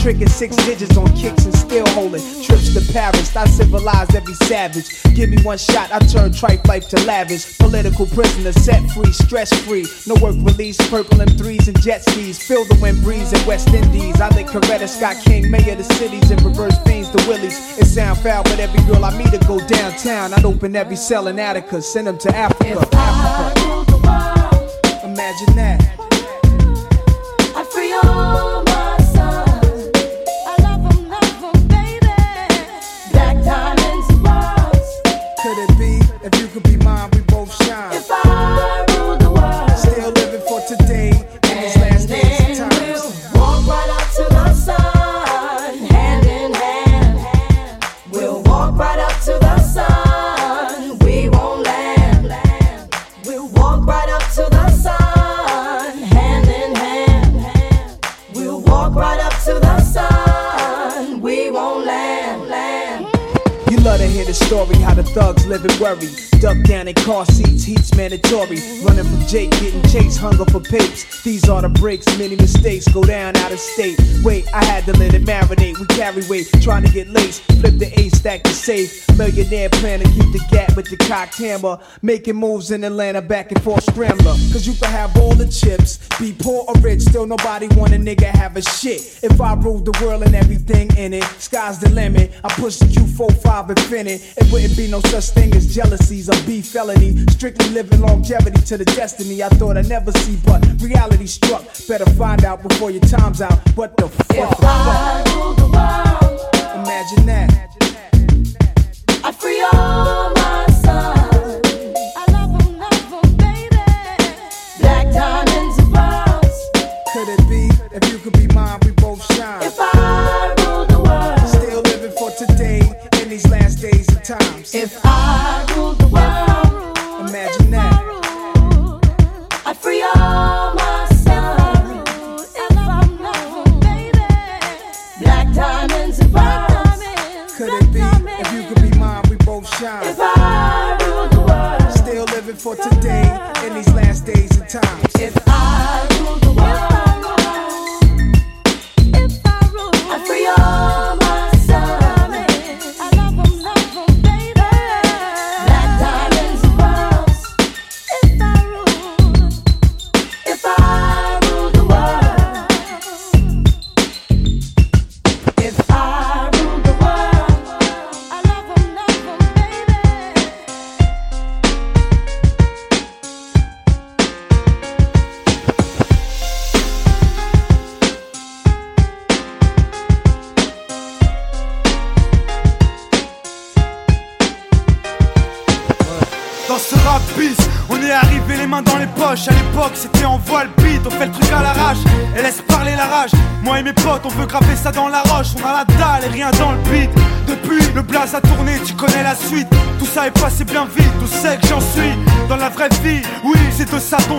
[SPEAKER 26] Tricking six digits on kicks and still holding trips to Paris. I civilized every savage. Give me one shot, I turn tripe life to lavish. Political prisoner, set free, stress free. No work release, purple M3s and jet skis. Feel the wind breeze in West Indies. I lick Coretta Scott King, mayor of the cities, and reverse fiends the Willies. It sound foul, but every girl I meet to go downtown. I'd open every cell in Attica, send them to Africa. Africa. Imagine that.
[SPEAKER 12] I free all
[SPEAKER 26] story how the thugs live and worry. Duck down in car seats, heat's mandatory. Running from Jake, getting chased, hunger for papes. These are the breaks, many mistakes go down out of state. Wait, I had to let it marinate. We carry weight, trying to get laced. Flip the A stack to safe. Millionaire plan to keep the gap with the cocked hammer. Making moves in Atlanta, back and forth scrambler. Cause you can have all the chips, be poor or rich, still nobody want a nigga have a shit. If I ruled the world and everything in it, sky's the limit. I push the Q45 infinite. It wouldn't be no such thing as jealousies or beef felony. Strictly living longevity to the destiny I thought I'd never see, but reality struck. Better find out before your time's out. What the fuck?
[SPEAKER 12] I rule the world,
[SPEAKER 26] Imagine that.
[SPEAKER 12] I free all my sons.
[SPEAKER 26] If
[SPEAKER 12] I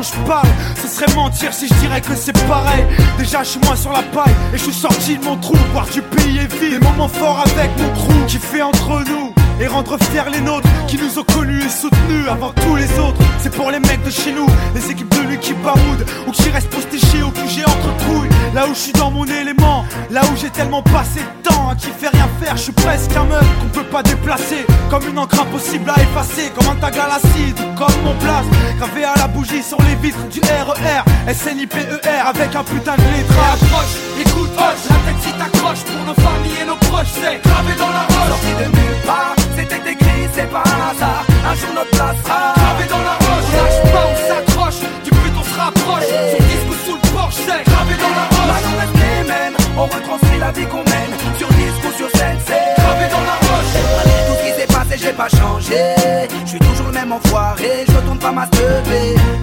[SPEAKER 14] Ce serait mentir si je dirais que c'est pareil. Déjà, je suis moins sur la paille et je suis sorti de mon trou. Voir du pays et vivre des moments forts avec mon crew qui fait entre nous et rendre fiers les nôtres qui nous ont connus et soutenus avant tous les autres. C'est pour les mecs de chez nous, les équipes de lui qui baroudent ou qui restent postichés au QG entre couilles. Là où je suis dans mon élément, là où j'ai tellement passé à qui fait rien faire, je suis presque un meuf qu'on peut pas déplacer. Comme une encre impossible à effacer, comme un tag à l'acide, comme mon place, gravé à la bougie sur les vitres du RER, SNIPER avec un putain de lettrage.
[SPEAKER 16] Approche, écoute, hoche, la tête si t'accroches pour nos familles et nos proches, c'est gravé dans la roche.
[SPEAKER 27] Sorti de nulle part, c'était écrit, c'est pas un hasard. Un jour notre place sera
[SPEAKER 16] Gravé dans la roche, lâche pas, on s'accroche, du but on se rapproche. Son disque ou sous le porche, c'est gravé dans la roche.
[SPEAKER 27] On retranscrit la vie qu'on mène. Sur disque ou sur scène, c'est
[SPEAKER 16] gravé dans la roche.
[SPEAKER 27] Malgré tout ce qui s'est passé, j'ai pas changé. Je suis toujours le même enfoiré, je retourne pas ma.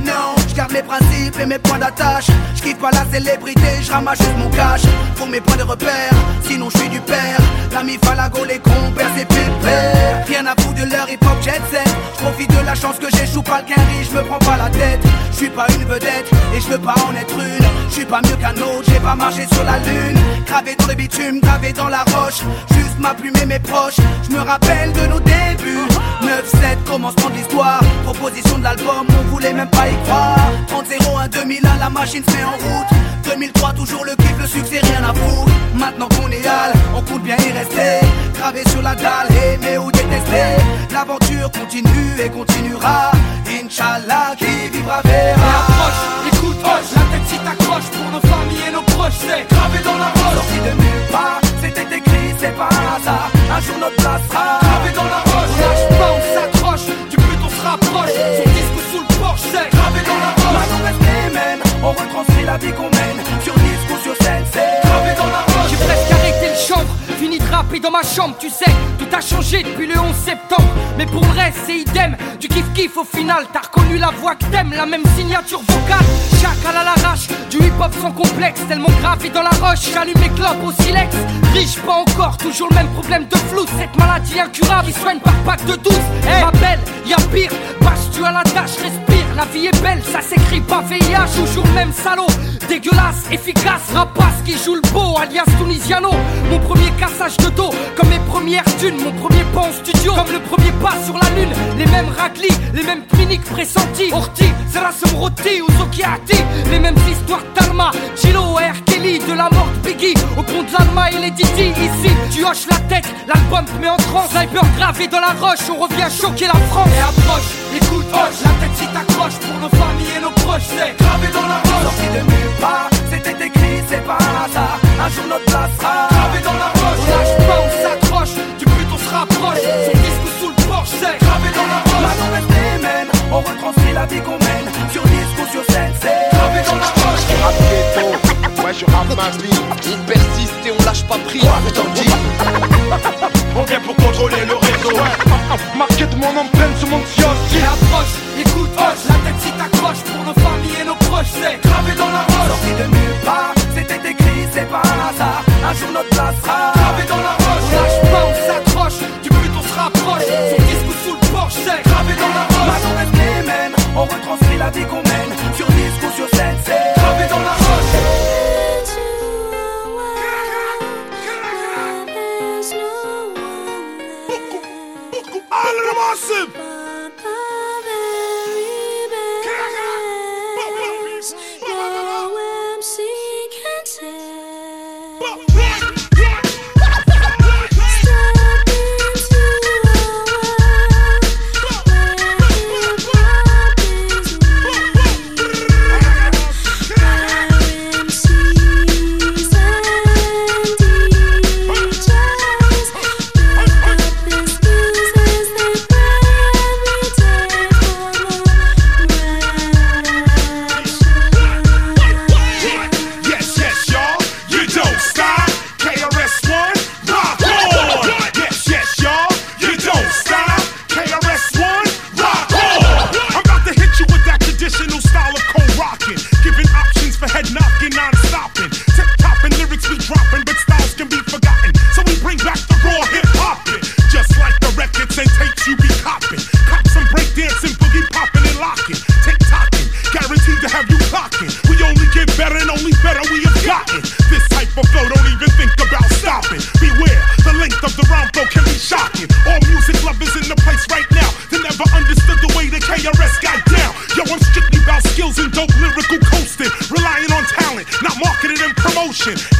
[SPEAKER 27] Non, garde mes principes et mes points d'attache. Je kiffe pas la célébrité, je ramasse juste mon cash. Pour mes points de repère, sinon je suis du père. L'ami Falago, les compères, c'est pépère. Rien à foutre de leur hip hop jet set. Je profite de la chance que j'échoue pas le quinri, je me prends pas la tête. Je suis pas une vedette et je veux pas en être une. Je suis pas mieux qu'un autre, j'ai pas marché sur la lune. Gravé dans le bitume, gravé dans la roche. Juste ma plume et mes proches. Je me rappelle de nos débuts. 9-7, commencement de l'histoire. Proposition de l'album, on voulait même pas y croire. 30-01, 2001, la machine se met en route.
[SPEAKER 14] 2003, toujours le kiff, le succès, rien à foutre. Maintenant qu'on est hal, on compte bien y rester. Gravé sur la dalle, aimer ou détester? L'aventure continue et continuera. Inch'Allah, qui vivra verra.
[SPEAKER 12] approche, écoute, hoche, la tête si t'accroches pour nos familles et nos proches, c'est gravé dans la roche.
[SPEAKER 14] Sorti de nulle part, c'était écrit, c'est pas un hasard. Un jour notre place sera vie qu'on
[SPEAKER 16] rapper dans ma chambre, tu sais, tout a changé depuis le 11 septembre. Mais pour le reste, c'est idem, du kiff kiff au final. T'as reconnu la voix que t'aimes, la même signature vocale. Chacal à l'arrache, du hip hop sans complexe, tellement gravé dans la roche. J'allume mes clopes au silex, riche pas encore, toujours le même problème de flou. Cette maladie incurable, il soigne par pack de 12. Eh, ma belle, y'a pire, bâche tu à la tâche, respire. La vie est belle, ça s'écrit pas VIH, toujours le même salaud. Dégueulasse, efficace, rapace qui joue le beau, alias Tunisiano. Mon premier cassage de comme mes premières thunes, mon premier pas en studio, comme le premier pas sur la lune. Les mêmes raclis, les mêmes cliniques pressentis. Orti, Serasum Roti ou Zokiati, les mêmes histoires d'Alma, Chilo, R. Kelly, de la mort de Biggie, au compte de l'Alma et les Didi. Ici, tu hoches la tête, l'album te met en transe. Sniper gravé dans la roche, on revient choquer la France.
[SPEAKER 12] Et approche, écoute, hoche, la tête si t'accroches pour nos familles et nos proches, c'est gravé dans la roche.
[SPEAKER 14] Sorti de nulle part, c'était écrit, c'est pas un hasard. Un jour notre place sera
[SPEAKER 12] Son disque sous le porche, c'est gravé dans la roche.
[SPEAKER 14] Maintenant reste les mêmes, on retranscrit la vie qu'on mène. Sur disque ou sur scène, c'est
[SPEAKER 12] gravé dans la roche.
[SPEAKER 28] Rap ghetto, ouais je rappe ma vie. On persiste et on lâche pas prise, je t'en dis.
[SPEAKER 12] On vient pour contrôler le réseau.
[SPEAKER 28] Marqué de mon empreinte sur mon
[SPEAKER 12] Et
[SPEAKER 28] kiosque
[SPEAKER 12] approche, écoute, hoche, la tête si t'accroches pour nos familles et nos proches, c'est gravé dans la roche.
[SPEAKER 14] Sorti de nulle part, c'était écrit, c'est pas un hasard. Un jour notre place sera
[SPEAKER 12] Gravé dans la roche, on lâche pas, on s'accroche, porche, c'est gravé dans la roche.
[SPEAKER 14] Maintenant reste les mêmes, on retranscrit la vie qu'on mène. Sur disque ou sur scène, c'est
[SPEAKER 12] gravé dans la roche.
[SPEAKER 28] All
[SPEAKER 29] and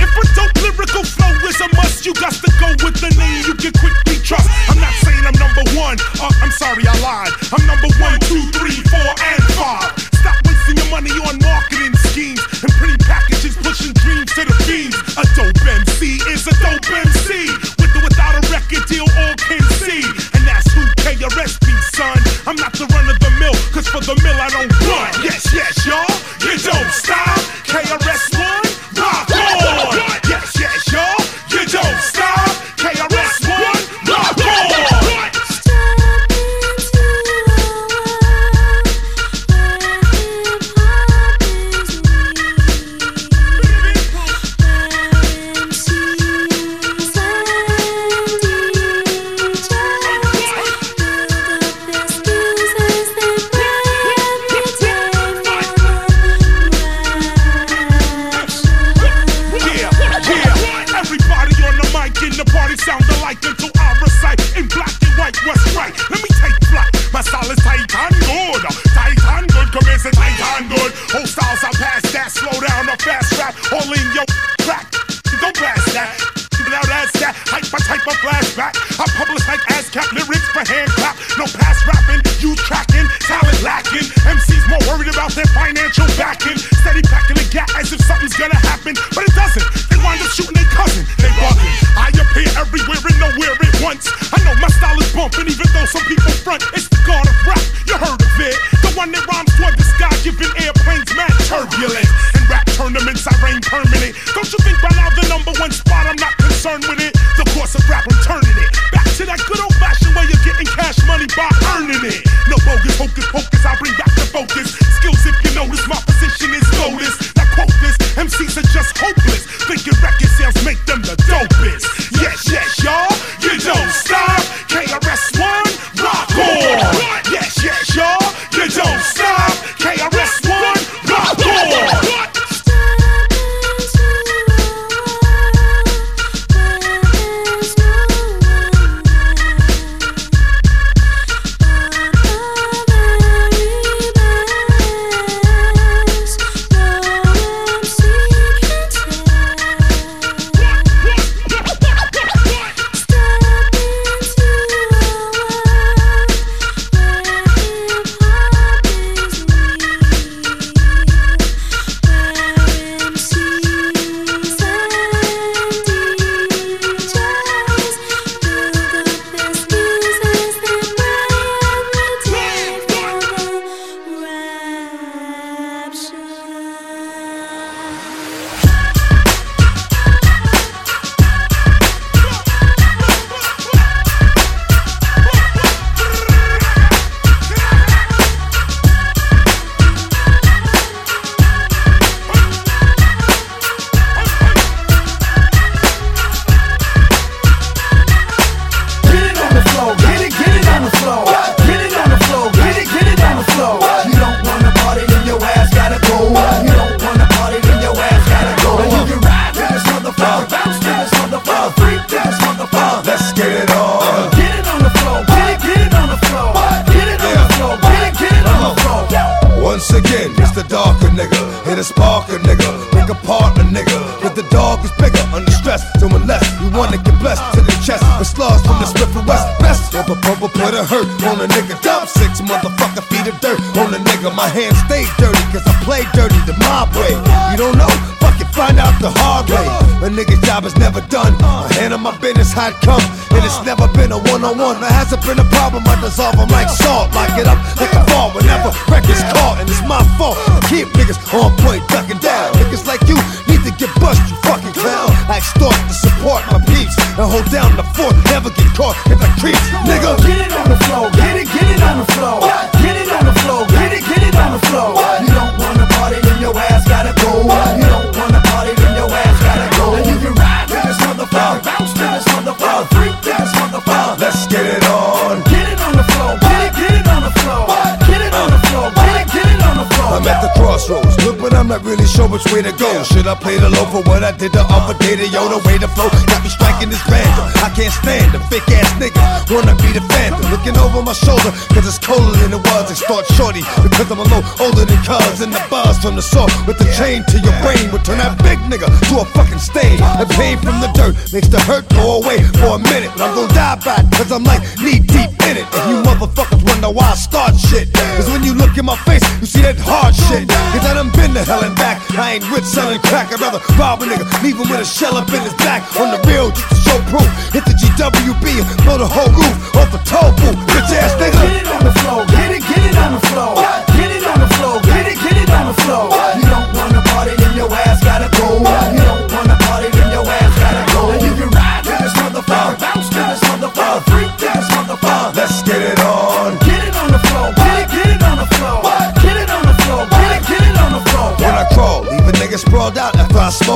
[SPEAKER 29] dinosaur with the chain to your brain would turn that big nigga to a fucking stain. The pain from the dirt makes the hurt go away for a minute. But I'm gonna die by it, cause I'm like knee deep in it. If you motherfuckers wonder why I start shit, cause when you look in my face, you see that hard shit. Cause I done been to hell and back. I ain't rich selling crack, I'd rather rob a nigga, leave him with a shell up in his back on the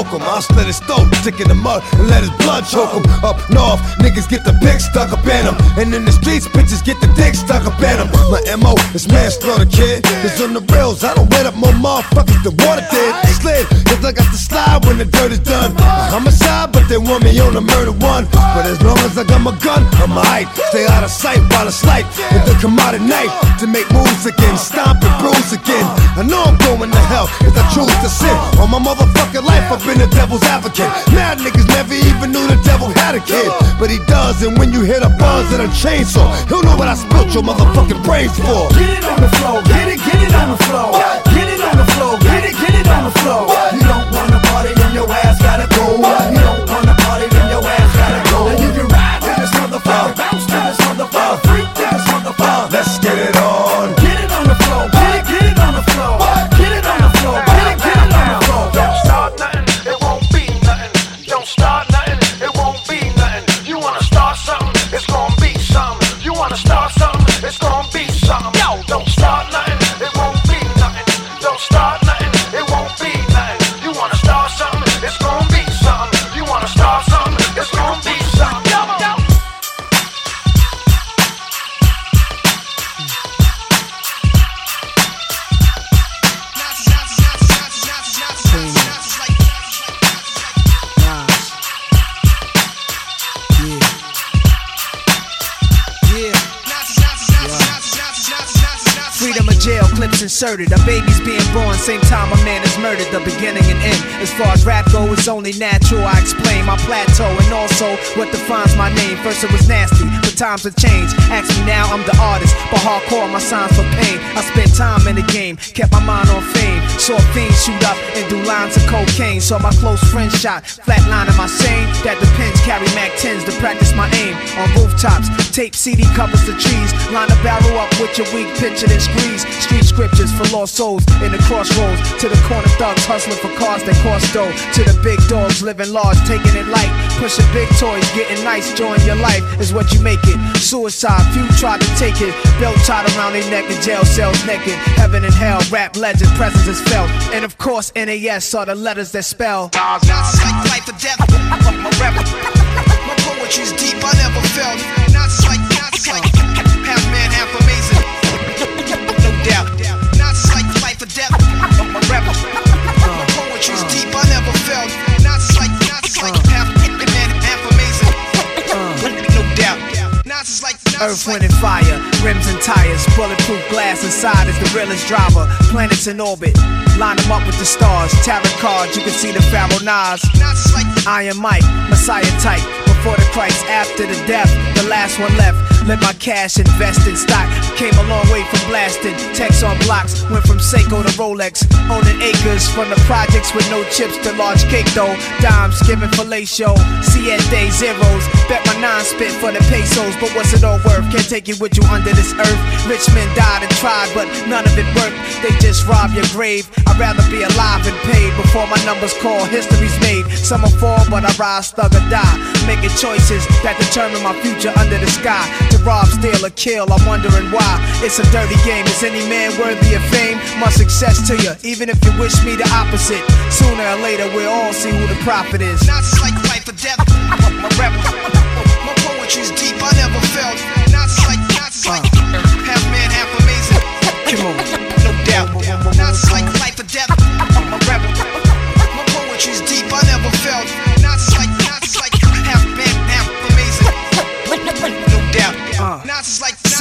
[SPEAKER 29] choke him. I'll slit his throat, stick in the mud, and let his blood choke him. Up north, niggas get the pick stuck up in them. And in the streets, bitches get the dick stuck up in them. My MO is manslaughter, kid. It's on the rails, I don't wet up more motherfuckers The water did. Slid, cause I got the slide when the dirt is done. I'm a side, but they want me on the murder one. But as long as I got my gun, I'm alright. Stay out of sight while it's light. with they come out at night to make moves again, stomp and bruise again. I know I'm going to hell if I choose to sin. All my motherfucking life, I've been the devil's advocate. Mad niggas never even knew the devil had a kid. But he does, and when you hit a buzz of a chainsaw, he'll know what I spilt your motherfucking brains for.
[SPEAKER 7] Get it on the floor, get it, get it on the floor. Get it on the floor, get it, get it on the floor.
[SPEAKER 26] Inserted. A baby's being born, same time a man is murdered. The beginning and end. As far as rap go, it's only natural. I explain my plateau and also what defines my name. First it was nasty, but times have changed. Ask me now, I'm the artist, but hardcore my signs for pain. I spent time in the game, kept my mind on fame. Saw fiends shoot up and do lines of cocaine. Saw my close friend shot, flatline in my sane. That depends, carry Mac 10s to practice my aim. On rooftops, tape CD covers the trees. Line a barrel up with your weak picture, then squeeze. Street scriptures for lost souls in the crossroads. To the corner thugs hustling for cars that cost dough. To the big dogs living large, taking it light. Pushing big toys, getting nice, join your life is what you make it. Suicide, few tried to take it. Belt tied around their neck in jail cells naked. Heaven and hell, rap legend, presence is felt. And of course, NAS are the letters that spell.
[SPEAKER 30] Life or death, I'm. My poetry's deep, I never felt. Never felt. Nas is like, Nas is like, half man, half amazing. No doubt. Nas is like,
[SPEAKER 26] Earth, wind, and fire, rims and tires, bulletproof glass inside is the realest driver. Planets in orbit, line them up with the stars. Tarot cards, you can see the Pharaoh Nas. Iron Mike, Messiah type. Before the Christ, after the death, the last one left. Let my cash invest in stock. Came a long way from blasting. Tecs on blocks, went from Seiko to Rolex. Owning acres from the projects with no chips to large cake though. Dimes giving fellatio. Siete zeros. Bet my nine spit for the pesos. But what's it all worth? Can't take it with you under this earth. Rich men died and tried, but none of it worked. They just rob your grave. I'd rather be alive and paid before my numbers call. History's made. Some will fall, but I rise, thug or die. Making choices that determine my future under the sky. To rob, steal, or kill, I'm wondering why. It's a dirty game. Is any man worthy of fame? My success to you, even if you wish me the opposite. Sooner or later, we'll all see who the prophet is.
[SPEAKER 30] Nas is like life or death, a rebel. My poetry's deep, I never felt. Nas is like, Nas is like, half man, half amazing.
[SPEAKER 26] Come on.
[SPEAKER 30] No doubt. Nas is like life or death, a rebel. My poetry's deep, I never Nas is like,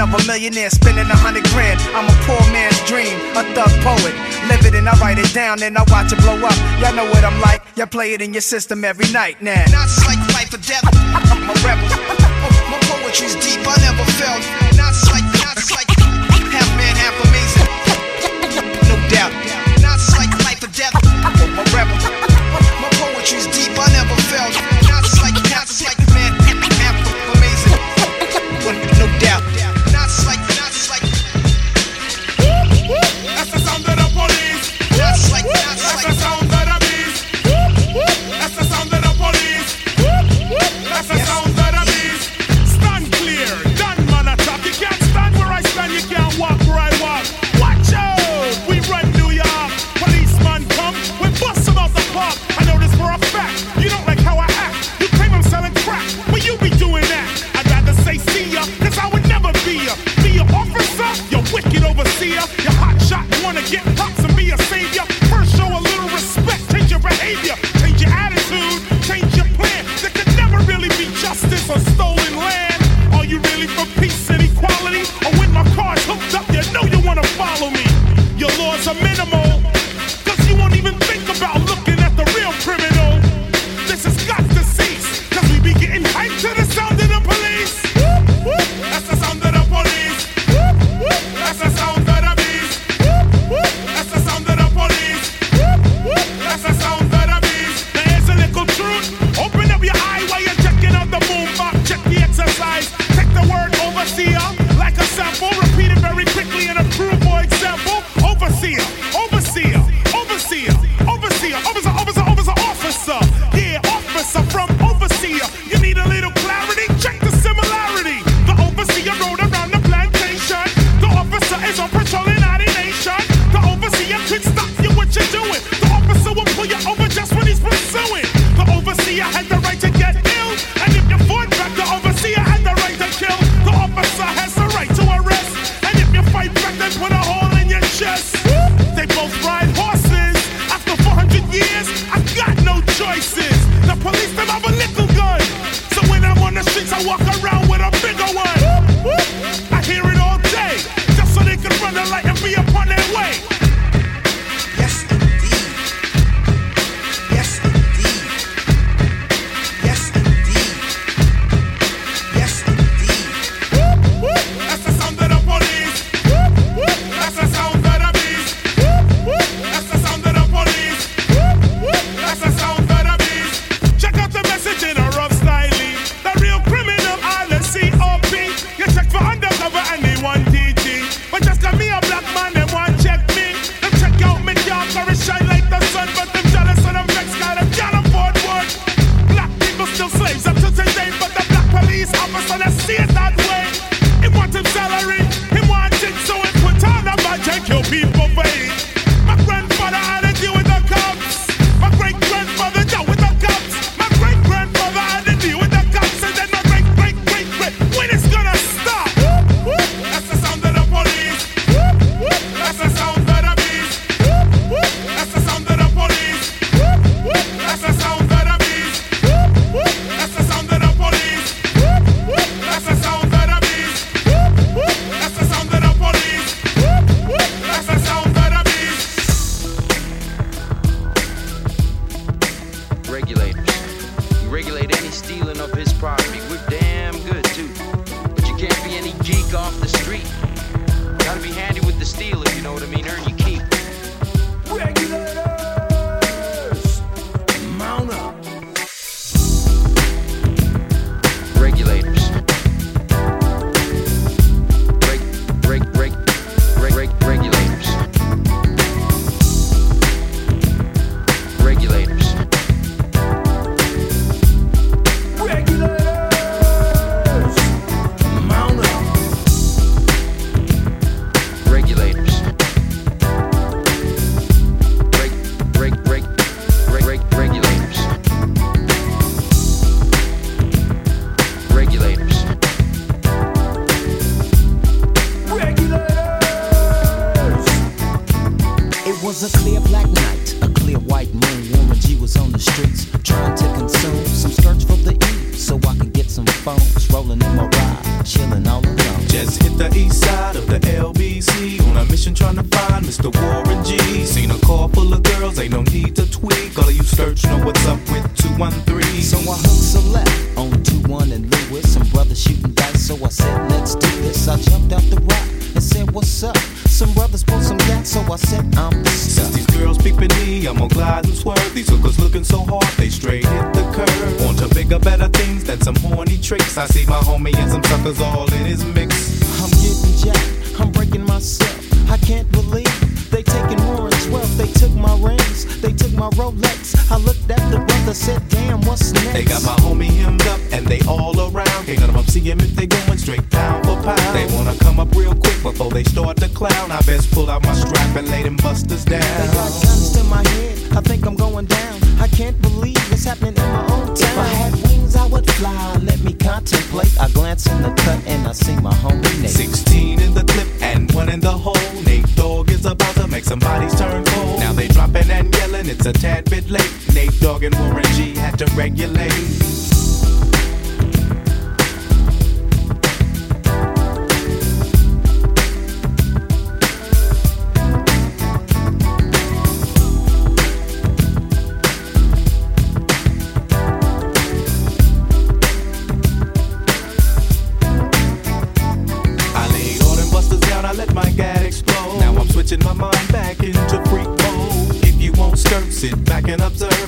[SPEAKER 26] of a millionaire spending a hundred grand. I'm a poor man's dream, a thug poet. Live it and I write it down, then I watch it blow up. Y'all know what I'm like. Y'all play it in your system every night now.
[SPEAKER 30] Nas is like life or death, I'm a rebel. My poetry's deep, I never felt. Nas is like, Nas is like, half man, half amazing. No doubt. Nas is like life or death, I'm a rebel. My poetry's deep, I never felt. Nas is like, Nas is like, man, half amazing. No doubt.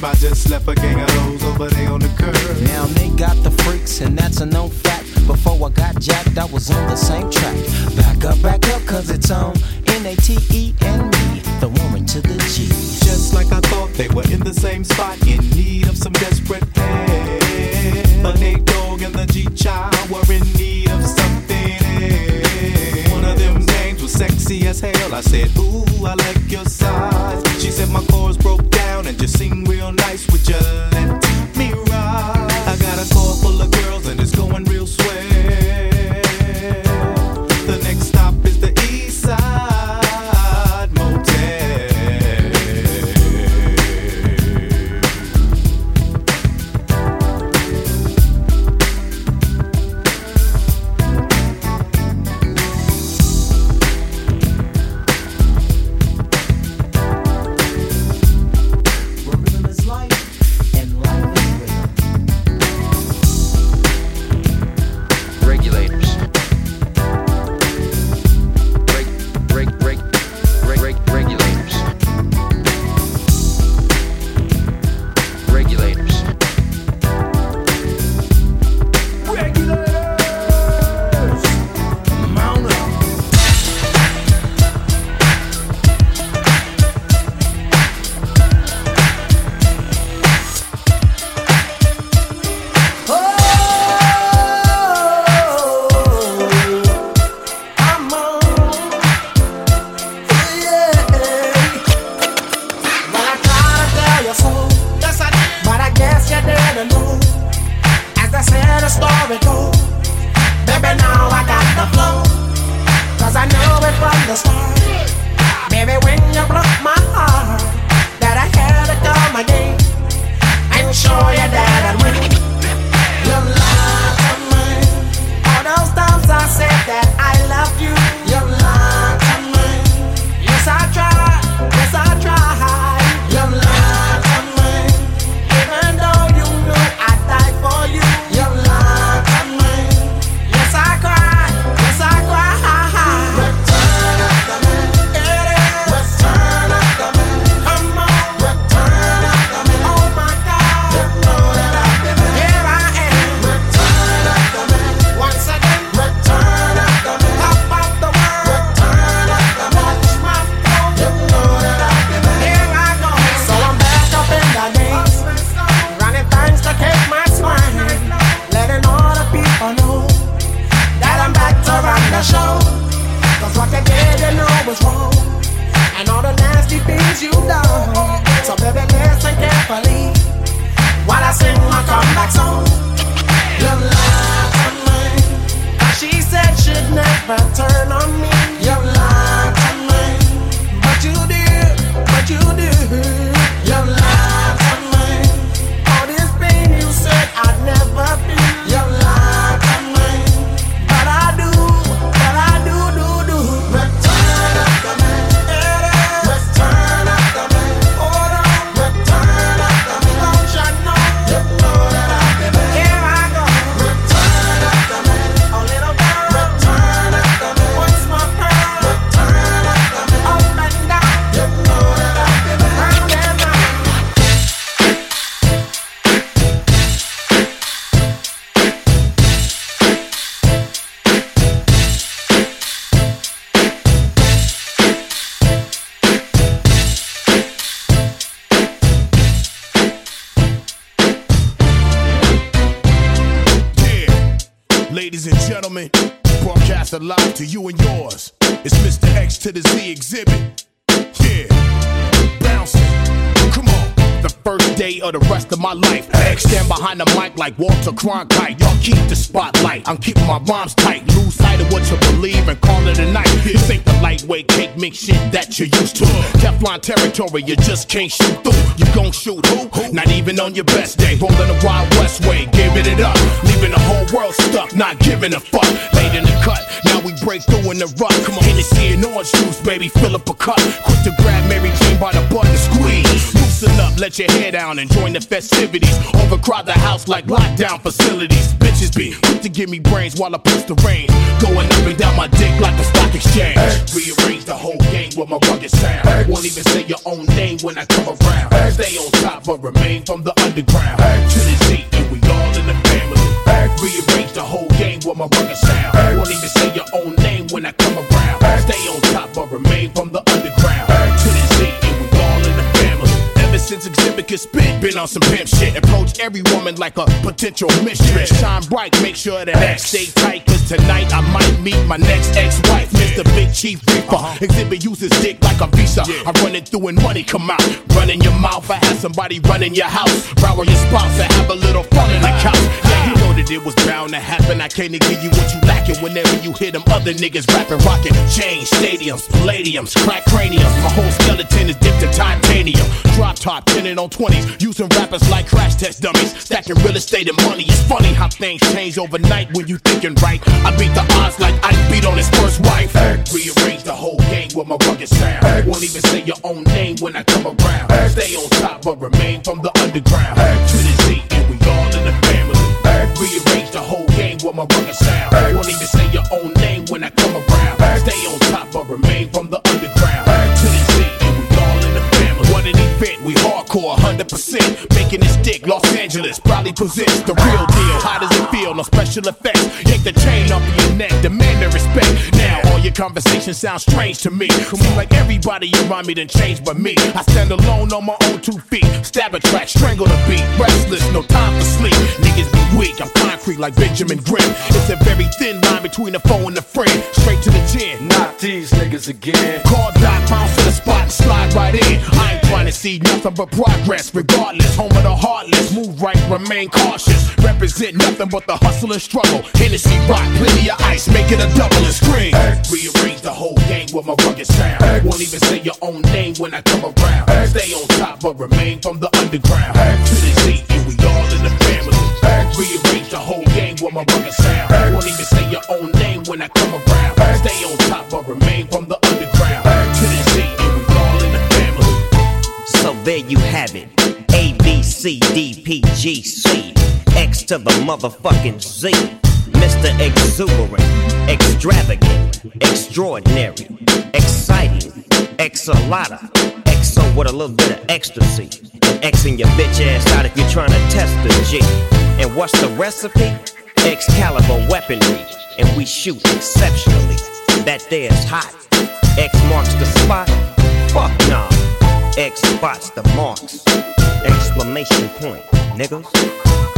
[SPEAKER 31] I just slept a
[SPEAKER 5] gang of hoes over there on the curb.
[SPEAKER 2] Now they got the freaks, and that's a known fact. Before I got jacked, I was on the same track. Back up, back up, cause it's on N-A-T-E and me, the Warren to the G.
[SPEAKER 5] Just like I thought, they were in the same spot, in need of some desperate help. The Nate Dogg and the G-Child were in need of something else. One of them names was sexy as hell. I said, ooh, I like your size. She said my chords broke down and just sing
[SPEAKER 31] with territory, you just can't shoot through. You gon' shoot who? Not even on your best day. Rolling the Wild West way, giving it up. Leaving the whole world stuck, not giving a fuck. Late in the cut, now we break through in the rut. Come on, Hennessy and orange juice, baby, fill up a cup. Quick to grab Mary Jane by the butt and squeeze. Loosen up, let your hair down and join the festivities. Overcrowd the house like lockdown facilities. Bitches be to give me brains while I push the reins. Going up and down my dick like a stock exchange. Rearrange the whole game with my rugged sound. Won't even say your own name when I come around. Stay on top but remain from the underground. To been on some pimp shit. Approach every woman like a potential mistress. Shine bright, make sure that X stay tight. Tonight I might meet my next ex-wife, Mr. Big Chief Reaper. Uh-huh. Xzibit uses dick like a visa. I run it through and money come out. Run in your mouth, I have somebody run in your house. Row your spouse, I have a little fun in the ah. couch. Yeah, you know that it was bound to happen. I can't give you what you lacking whenever you hear them other niggas rapping, rocking. Change stadiums, palladiums, crack craniums. My whole skeleton is dipped in titanium. Drop top, tinted on 20s. Using rappers like crash test dummies. Stacking real estate and money. It's funny how things change overnight when you thinking right. I beat the odds like I beat on his first wife. Rearrange the whole game with my rugged sound. Won't even say your own name when I come around. Stay on top but remain from the underground. To the Z and we all in the family. Rearrange the whole game with my rugged sound. Won't even say your own name when I come around. 100%. Making this dick, Los Angeles probably possess the real deal. How does it feel? No special effects. Yank the chain off of your neck, demand the respect. Your conversation sounds strange to me. Seem like everybody around me done changed but me. I stand alone on my own two feet. Stab a track, strangle the beat. Restless, no time for sleep. Niggas be weak, I'm concrete like Benjamin Grimm. It's a very thin line between a foe and a friend. Straight to the chin.
[SPEAKER 32] Not these niggas again.
[SPEAKER 31] Call dot, bounce to the spot and slide right in. I ain't trying to see nothing but progress. Regardless, home of the heartless. Move right, remain cautious. Represent nothing but the hustle and struggle. Hennessy rock, plenty of ice, make it a double and scream. Rearrange the whole game with my rugged sound. Won't even say your own name when I come around. Stay on top but remain from the underground. To the Z and we all in the family. Rearrange the whole game with my rugged sound. Won't even say your own name when I come around. Stay on top but remain from the underground. To the Z and we all in the family.
[SPEAKER 33] So there you have it. A B C D P G C X to the motherfucking Z. Mr. Exuberant, extravagant, extraordinary, exciting, exalata, exo with a little bit of ecstasy. Xing your bitch ass out if you're trying to test the G. And what's the recipe? Excalibur weaponry, and we shoot exceptionally. That there's hot. X marks the spot. Fuck nah. X spots the marks. Exclamation point, niggas.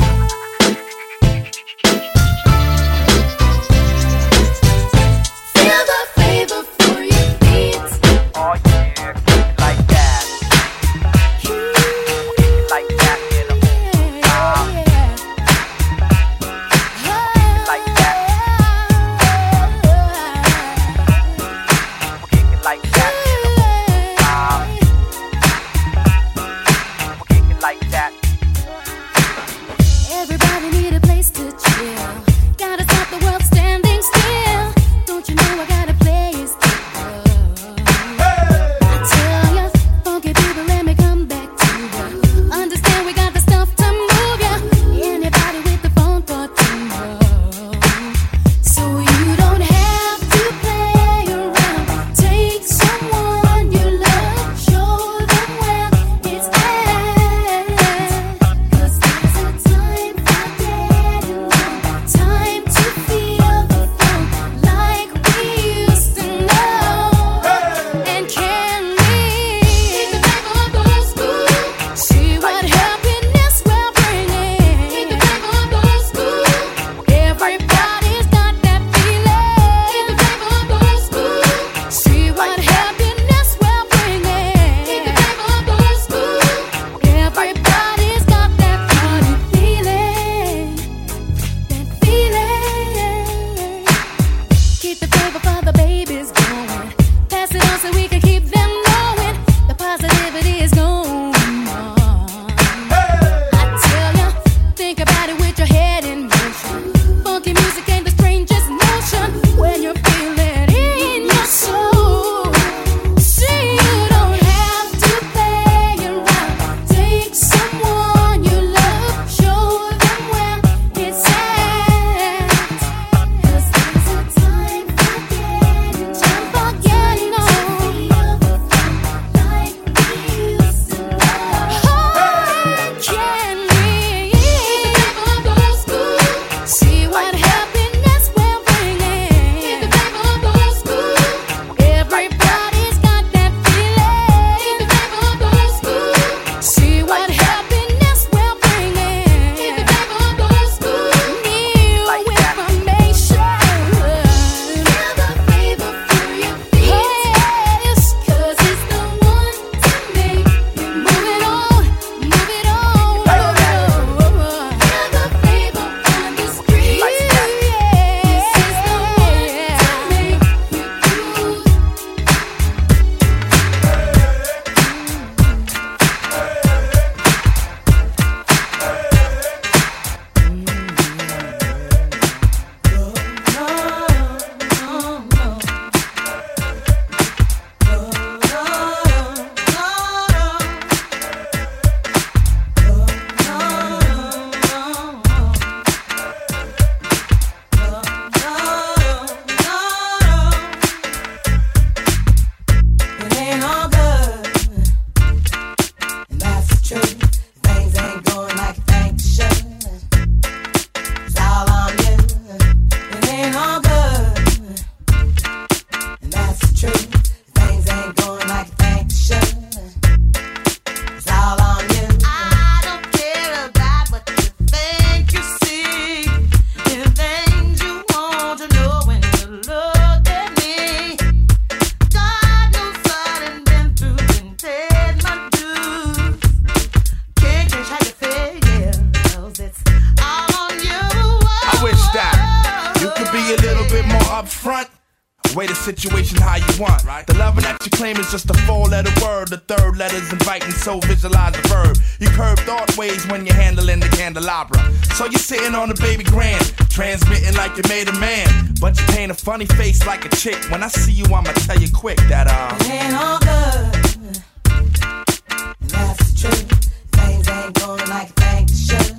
[SPEAKER 10] Funny face like a chick. When I see you, I'ma tell you quick that, uh.
[SPEAKER 5] It ain't all good. And that's the truth. Things ain't going like you should.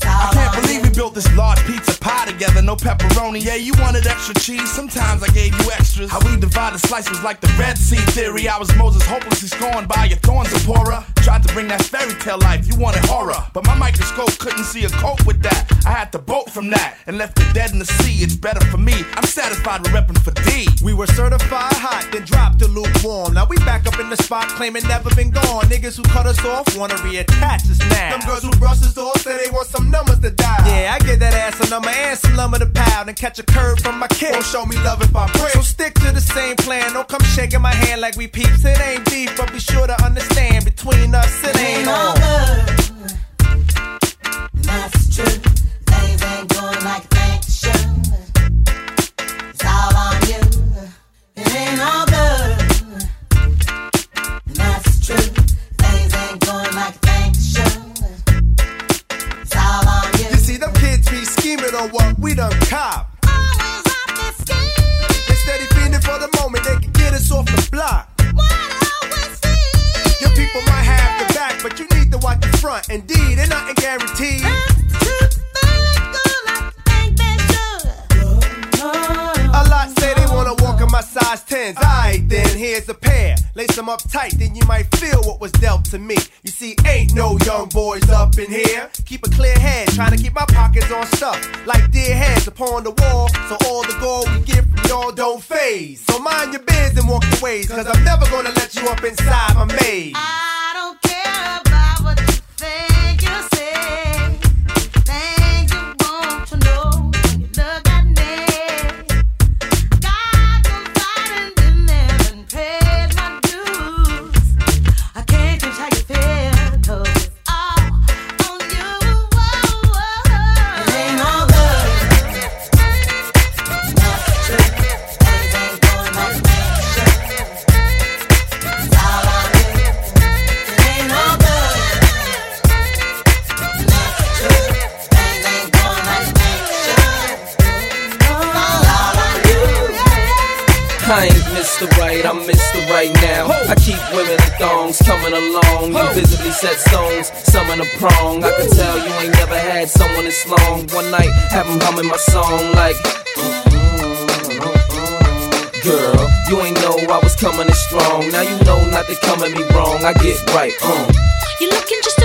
[SPEAKER 10] I can't believe we built this large pizza pie together, no pepperoni. Yeah, you wanted extra cheese, sometimes I gave you extras. How we divided slice was like the Red Sea theory. I was Moses hopelessly scorned by your thorns, Zipporah. Tried to bring that fairy tale life, you wanted horror. But my microscope couldn't see a cope with that. I had to bolt from that and left it dead in the sea. It's better for me. I'm satisfied with repping for D.
[SPEAKER 34] We were certified hot, then dropped to lukewarm. Now we back up in the spot, claiming never been gone. Niggas who cut us off wanna reattach us now.
[SPEAKER 35] Them girls who brush us off say they want some numbers to dial.
[SPEAKER 34] Yeah, I get that ass a number and some lumber to pound and catch a curve from my kid.
[SPEAKER 35] Won't show me love if I pray.
[SPEAKER 34] So stick to the same plan. Don't come shaking my hand like we peeps. It ain't beef, but be sure to understand between us it ain't
[SPEAKER 5] all
[SPEAKER 35] scheming on what we done cop. Instead of fiending for the moment, they can get us off the block. Your people might have the back, but you need to watch the front. Indeed, ain't nothing guaranteed.
[SPEAKER 34] 10s. Alright, then here's a pair. Lace them up tight, then you might feel what was dealt to me. You see, ain't no young boys up in here. Keep a clear head, trying to keep my pockets on stuff. Like dear heads upon the wall, so all the gold we get from y'all don't phase. So mind your biz and walk your ways, cause I'm never gonna let you up inside my maze.
[SPEAKER 5] I don't care about what you think you
[SPEAKER 36] Right now. I keep women in thongs coming along. You visibly set stones, some in a prong. I can tell you ain't never had someone this long. One night, have 'em humming my song like. Mm-hmm, mm-hmm, mm-hmm. Girl, you ain't know I was coming in strong. Now you know not to come at me wrong. I get right, um.
[SPEAKER 12] You're looking just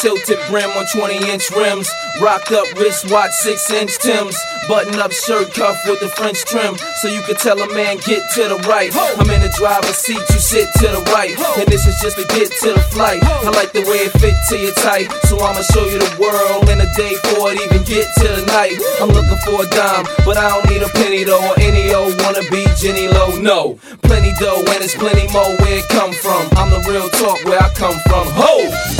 [SPEAKER 36] tilted brim on 20 inch rims. Rocked up wristwatch, 6 inch Tims. Button up shirt cuff with the French trim. So you can tell a man, get to the right. I'm in the driver's seat, you sit to the right. And this is just to get to the flight. I like the way it fit to your tight. So I'ma show you the world in a day before it even get to the night. I'm looking for a dime, but I don't need a penny though. Or any old wanna be Jenny Low. No, plenty dough and it's plenty more where it come from. I'm the real talk where I come from. Ho!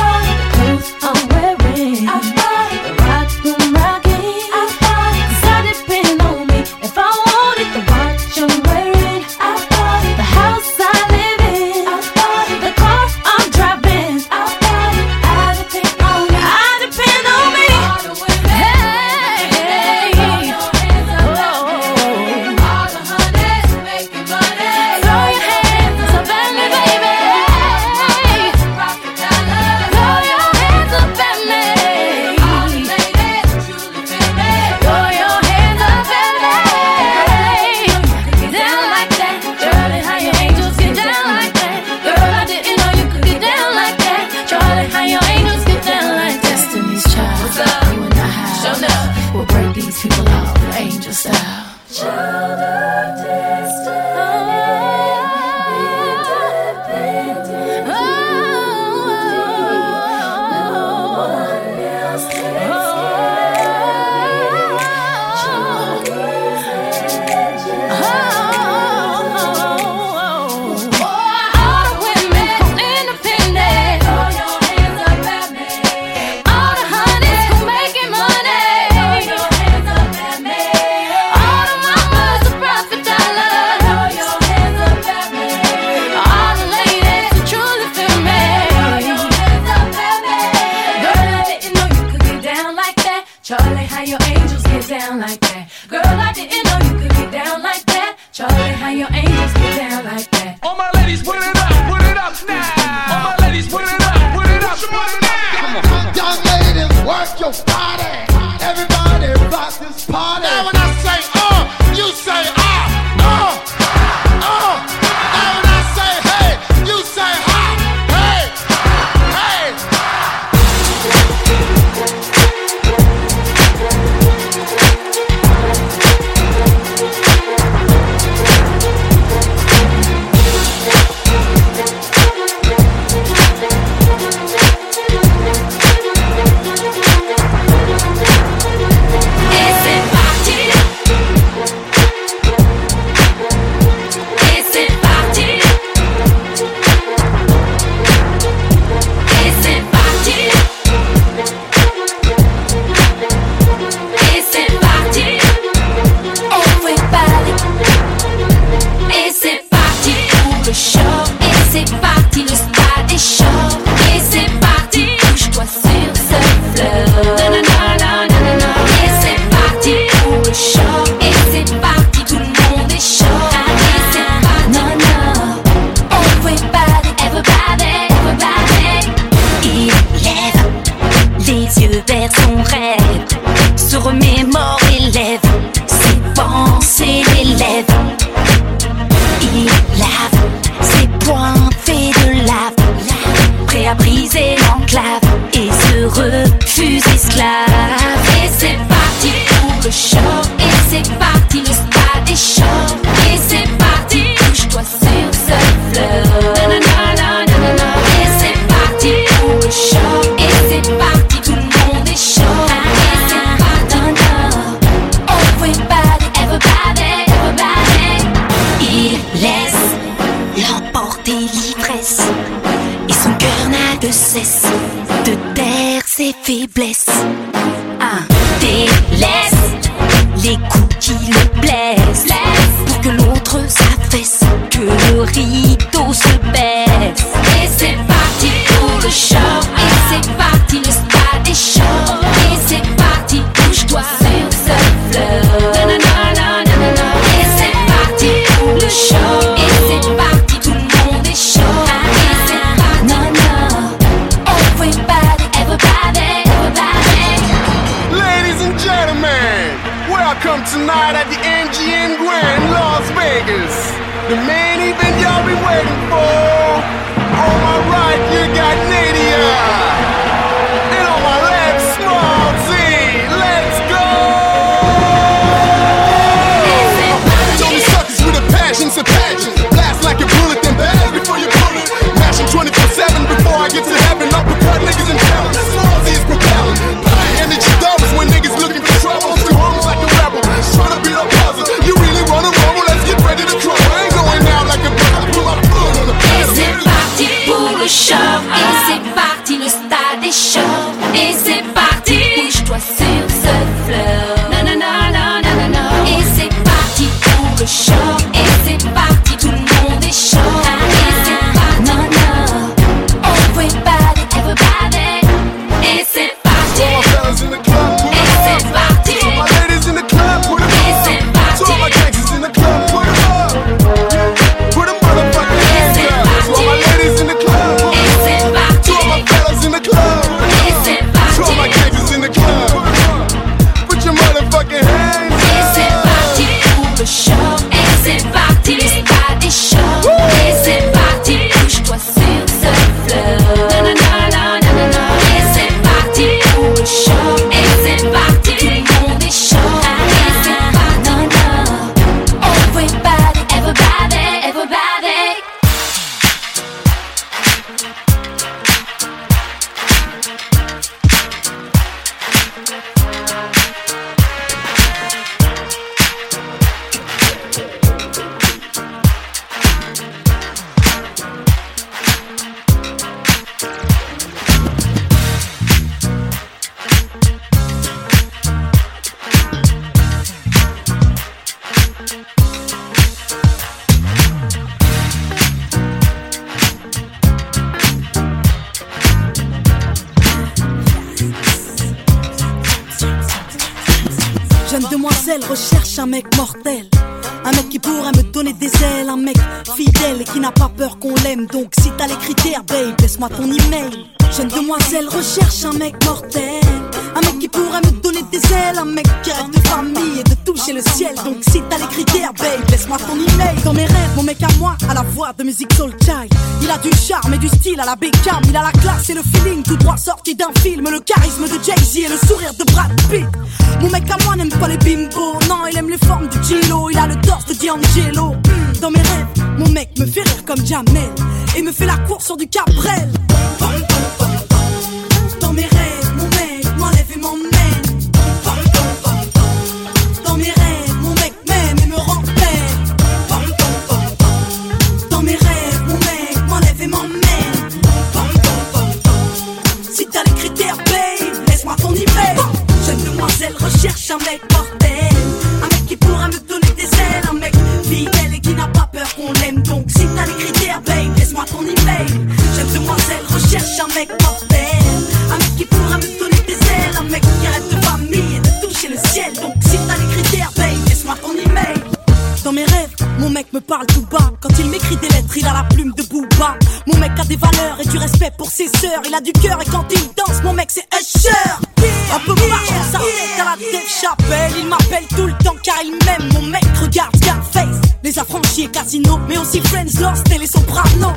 [SPEAKER 18] Parle tout bas. Quand il m'écrit des lettres, il a la plume de Booba. Mon mec a des valeurs et du respect pour ses sœurs. Il a du cœur et quand il danse, mon mec c'est Usher. Un peu marche, on s'arrête à la Dave Chappelle. Il m'appelle tout le temps car il m'aime. Mon mec regarde Scarface. Les affranchis et Casino, mais aussi Friends, Lost et les Sopranos.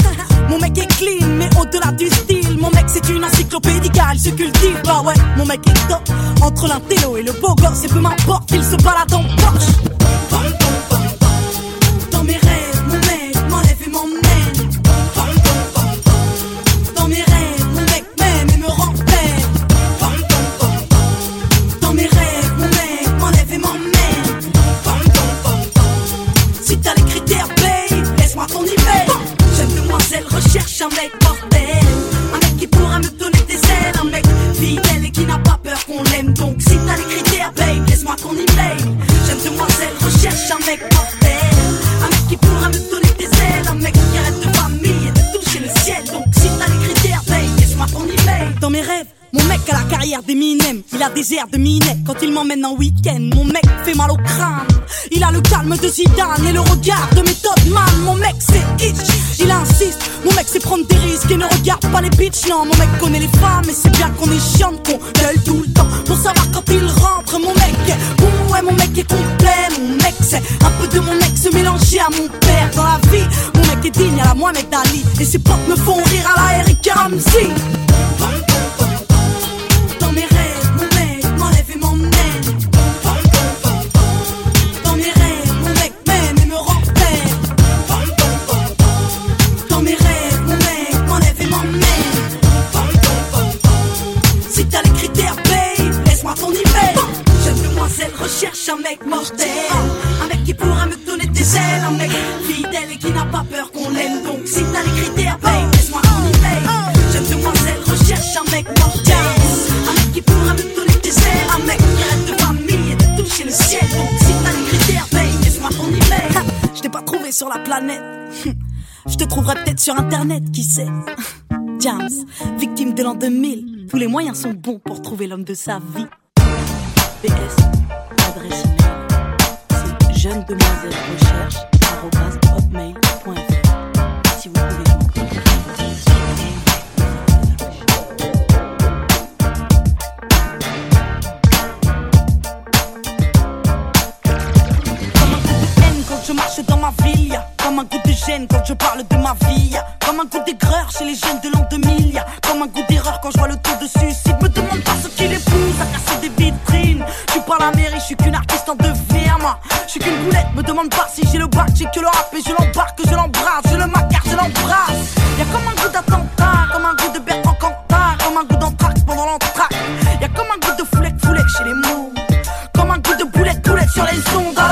[SPEAKER 18] Mon mec est clean, mais au-delà du style. Mon mec c'est une encyclopédie car il se cultive. Bah ouais, mon mec est top. Entre l'intello et le beau gosse, et peu m'importe, il se balade en Porsche. Recherche un mec mortel. Un mec qui pourra me donner des ailes. Un mec fidèle et qui n'a pas peur qu'on l'aime. Donc si t'as les critères, babe, laisse-moi ton email. Jeune demoiselle recherche un mec mortel. Un mec qui pourra me donner des ailes. Un mec qui arrête de famille et de toucher le ciel. Donc si t'as les critères, babe, laisse-moi ton email. Dans mes rêves, mon mec a la carrière d'Eminem, il a des airs de Minet quand il m'emmène en week-end. Mon mec fait mal au crâne, il a le calme de Zidane et le regard de Method Man. Mon mec c'est itch, il insiste. Mon mec c'est prendre des risques et ne regarde pas les bitches. Non, mon mec connaît les femmes et c'est bien qu'on est chiant, qu'on gueule tout le temps pour savoir quand il rentre. Mon mec est bon, ouais, mon mec est complet. Mon mec c'est un peu de mon ex mélangé à mon père dans la vie. Mon mec est digne à la Mohamed Ali et ses potes me font rire à la Eric Ramsey. Recherche un mec mortel. Un mec qui pourra me donner des ailes. Un mec fidèle et qui n'a pas peur qu'on l'aime. Donc si t'as les critères, babe, laisse-moi ton email. Jeune demoiselle recherche un mec mortel. Un mec qui pourra me donner des ailes. Un mec qui rêve de famille et de toucher le ciel. Donc si t'as les critères, babe, laisse-moi ton email. Je t'ai pas trouvé sur la planète. Je te trouverai peut-être sur internet, qui sait. James, victime de l'an 2000. Tous les moyens sont bons pour trouver l'homme de sa vie. PS, jeune demoiselle recherche hotmail.fr. Si vous pouvez je marche dans ma ville, comme un goût de gêne quand je parle de ma vie, comme un goût d'aigreur chez les jeunes de l'an 2000, y a comme un goût d'erreur quand je vois le taux de suicide. La mairie, je suis qu'une artiste en devenir, moi. Je suis qu'une boulette, me demande pas si j'ai le bac, j'ai que le rap et je l'embarque, je l'embrasse, je le macar, je l'embrasse. Y a comme un goût d'attentat, comme un goût de Bertrand Cantat, comme un goût d'anthrax pendant l'entraque. Y a comme un goût de foulette, foulette chez les mots. Comme un goût de boulette, boulette sur les ondes.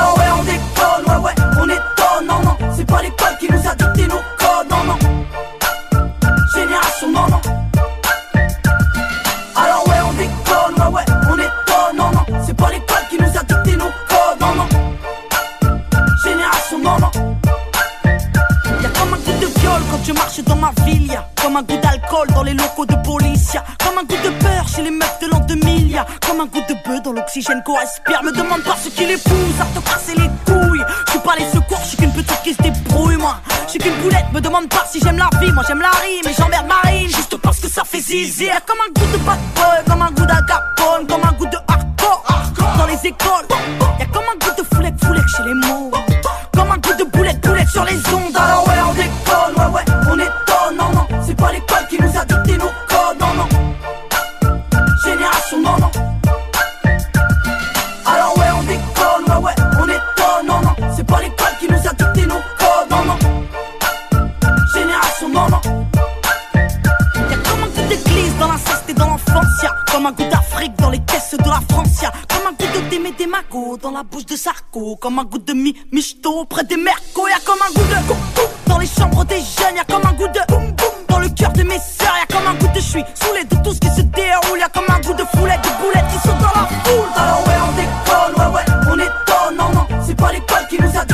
[SPEAKER 18] comme un goût d'alcool dans les locaux de police, comme un goût de peur chez les meufs de l'an 2000, comme un goût de bœuf dans l'oxygène qu'on respire. Me demande pas ce qui les pousse à te casser les couilles. Je suis pas les secours, je
[SPEAKER 12] suis qu'une petite qui se débrouille, moi. Je suis qu'une boulette, me demande pas si j'aime la vie, moi j'aime la rime et j'emmerde Marine, juste parce que ça fait zizi. Y a comme un goût de bad comme un goût d'agapone, comme un goût de hardcore, dans les écoles. Y a comme un goût de foulette, foulette chez les mots, comme un goût de boulette, boulette sur les ondes. Comme un goût d'Afrique dans les caisses de la Francia. Comme un goût de Démé Démago dans la bouche de Sarko. Comme un goût de mi michto près des mercos. Y'a comme un goût de boum boum dans les chambres des jeunes. Y'a comme un goût de boum boum dans le cœur de mes sœurs. Y'a comme un goût de je suis saoulé de tout ce qui se déroule. Y'a comme un goût de foulette, de boulettes qui sont dans la foule. Alors ouais, on déconne, ouais, ouais, on est étonne. Non, non, c'est pas l'école qui nous a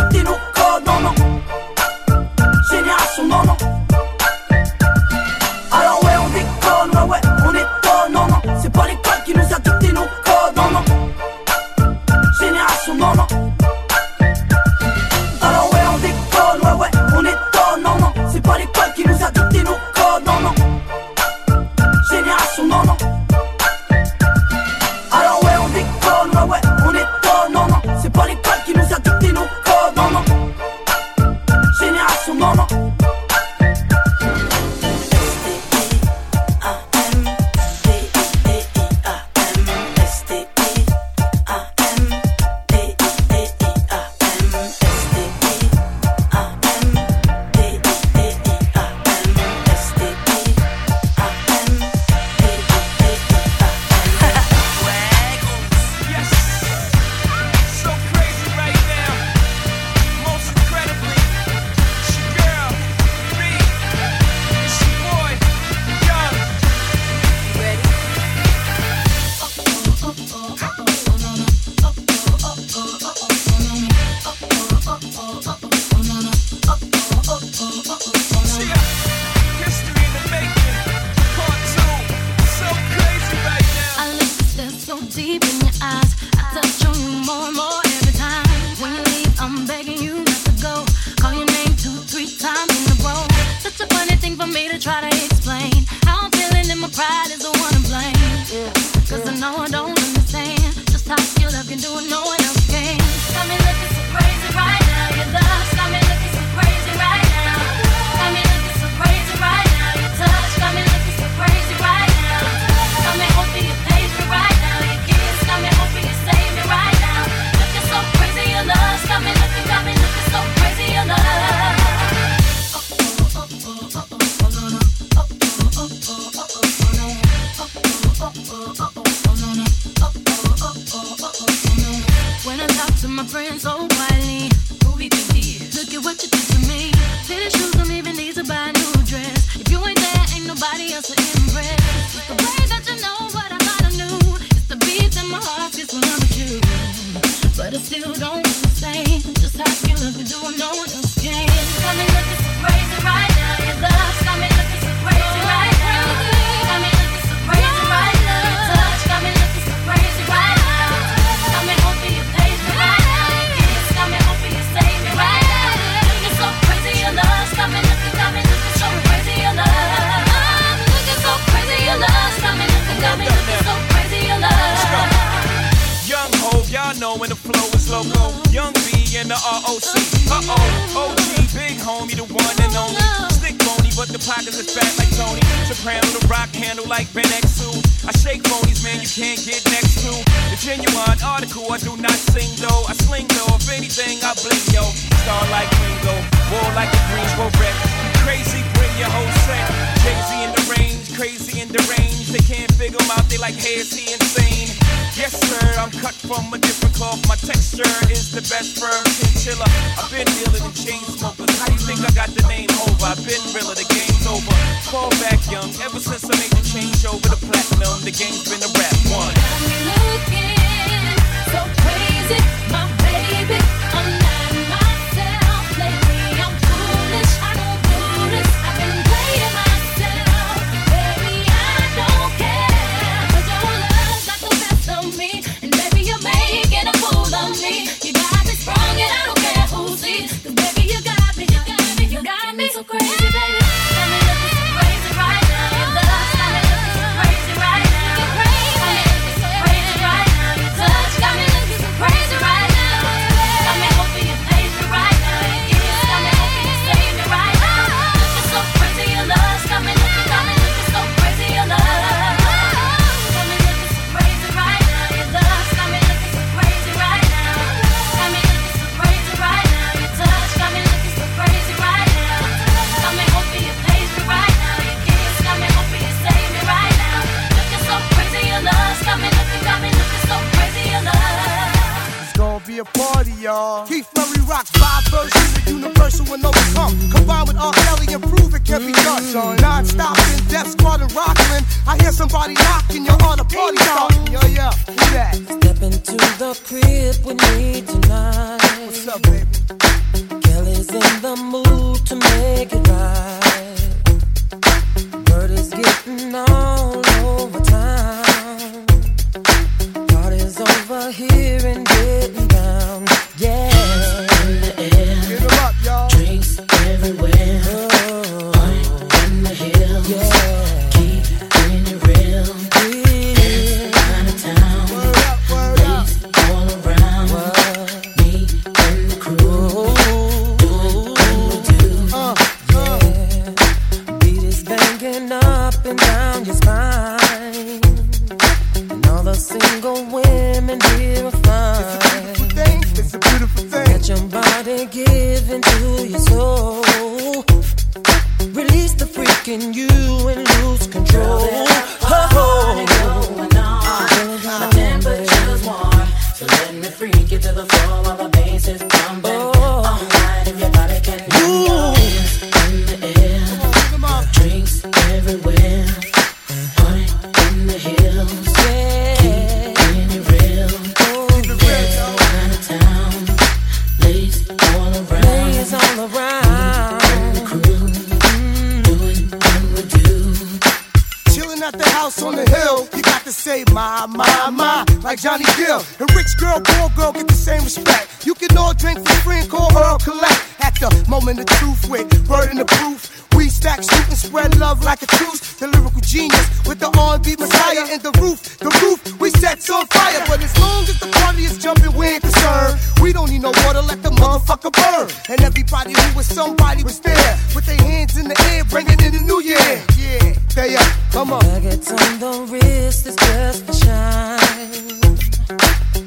[SPEAKER 37] love
[SPEAKER 38] like a
[SPEAKER 34] truce. The lyrical genius with the R&B messiah in the roof. The roof we set on fire. But as long as the party is jumping, we ain't concerned. We don't need no water, let the motherfucker burn. And everybody who was somebody was there with their hands in the air, bringing in the new year. Yeah, they are. come on.
[SPEAKER 39] Nuggets on the wrist is just for shine.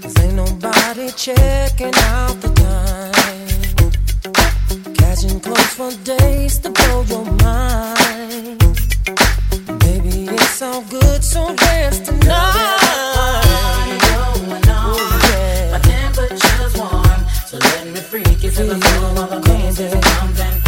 [SPEAKER 39] Cause ain't nobody checking out the time. Catching clothes for days to blow your mind so good, so dance tonight. Going on.
[SPEAKER 40] My temperature's warm, so let me freak you. Feel the
[SPEAKER 39] flow of
[SPEAKER 41] a cold.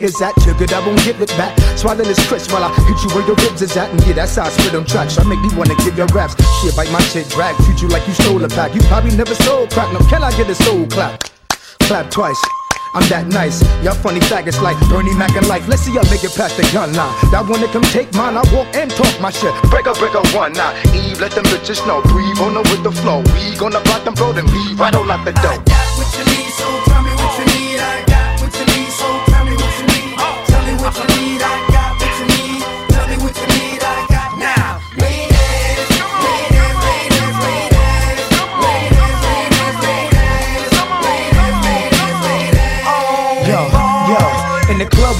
[SPEAKER 41] Your
[SPEAKER 29] clickers at? Triggered, I won't give it back. Swallow this crisp while I hit you where your ribs is at. And yeah, that's how I spit on tracks. I make me wanna give your raps. Shit, bite my shit, drag. Treat you like you stole a pack. You probably never sold crack. No, can I get a soul clap? Clap twice. I'm that nice. Y'all funny faggots like Bernie Mac and life. Let's see y'all make it past the gun line. That wanna come take mine, I walk and talk my shit. Break up, break up one now. Eve, let them bitches know. Breathe on them with the flow. We gonna block them, bro, then leave right on out the door.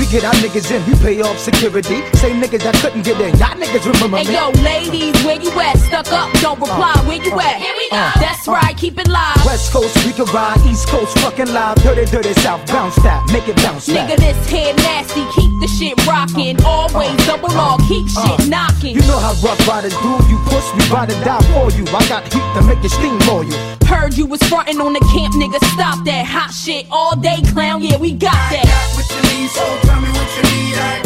[SPEAKER 29] We get our niggas in. We pay off security. Same niggas that couldn't get in. Y'all niggas remember
[SPEAKER 41] Hey
[SPEAKER 29] me.
[SPEAKER 41] yo, ladies, where you at? Stuck up, don't uh, reply. Where you uh, at? Here we uh, go. That's right, keep it live.
[SPEAKER 29] West Coast, we can ride. East Coast, fucking live. Dirty, dirty South. Bounce that. Make it bounce back.
[SPEAKER 41] Nigga, this here nasty. Keep the shit rocking. Always double R. Keep shit knocking.
[SPEAKER 29] You know how Ruff Ryders do. You push, me, ride or die for you. I got heat to make it steam for you.
[SPEAKER 41] Heard you was frontin' on the camp, nigga. Stop that hot shit all day, clown. Yeah, we got that.
[SPEAKER 42] What you need, so tell me what you need. I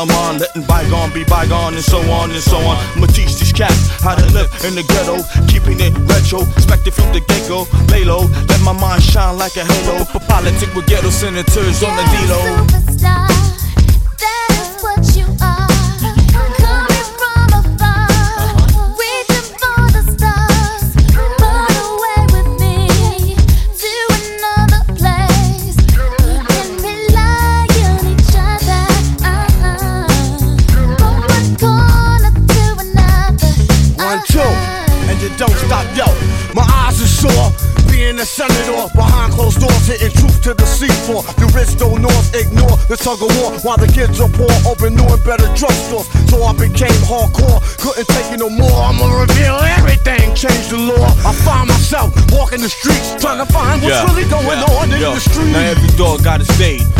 [SPEAKER 43] King Solomon. Letting bygone be bygone, and so on and so on. I'ma teach these cats how to live in the ghetto. Keeping it retro, expected from the get go. Lay low, let my mind shine like a halo. For politic with ghetto senators on the D-Lo.
[SPEAKER 15] shut it off behind closed doors, hitting truth to the seafloor. The rich don't know ignore the tug of war while the kids are poor, open new and better drugstores. So I became hardcore, couldn't take it no more. I'ma reveal everything, change the law. I find myself walking the streets, trying to find what's
[SPEAKER 42] yeah,
[SPEAKER 15] really going
[SPEAKER 42] yeah,
[SPEAKER 15] on in the street.
[SPEAKER 42] Now every dog got a stage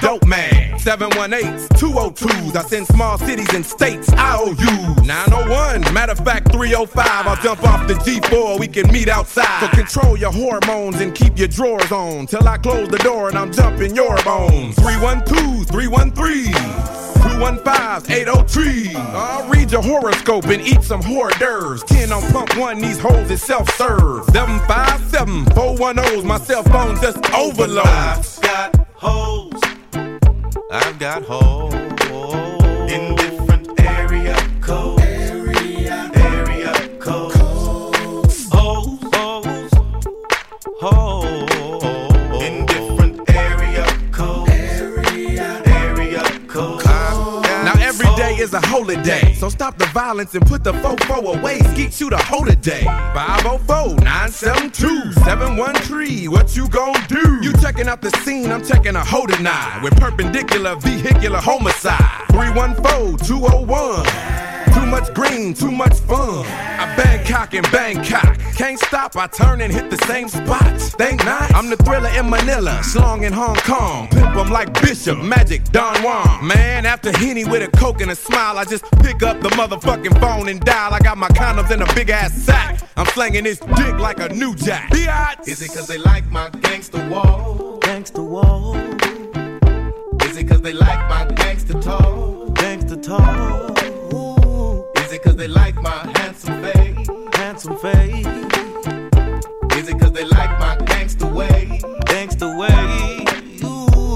[SPEAKER 34] Dope Man. 718s, 202s. I send small cities and states IOUs. 901, matter of fact, 305. I'll jump off the G4. We can meet outside. So control your hormones and keep your drawers on. Till I close the door and I'm jumping your bones. 312, 313. 215 803. I'll read your horoscope and eat some hors d'oeuvres. 10 on pump one, these hoes is self serve. 757 410's my cell phone just overload.
[SPEAKER 31] I've got hoes. I've got hoes in different area codes. Area, area codes. Hoes, hoes, hoes
[SPEAKER 34] is a holiday. So stop the violence and put the fofo away. Skeet you the whole day. 504-972-713. What you gon' do? You checking out the scene, I'm checking a hold with perpendicular vehicular homicide. 314-201. Too much green, too much fun. I Bangkok and Bangkok. Can't stop, I turn and hit the same spots. Think not. I'm the thriller in Manila, slong in Hong Kong. Pimp 'em like Bishop, Magic, Don Juan. Man, after Henny with a coke and a smile, I just pick up the motherfucking phone and dial. I got my condoms in a big ass sack. I'm slanging this dick like a new jack. Biatch.
[SPEAKER 31] Is it cause they like my gangster wall? Gangster wall. Is it cause they like my gangster talk? Gangster talk. Is it cause they like my handsome face? Handsome face. Is it cause they like my gangster way? Gangster way.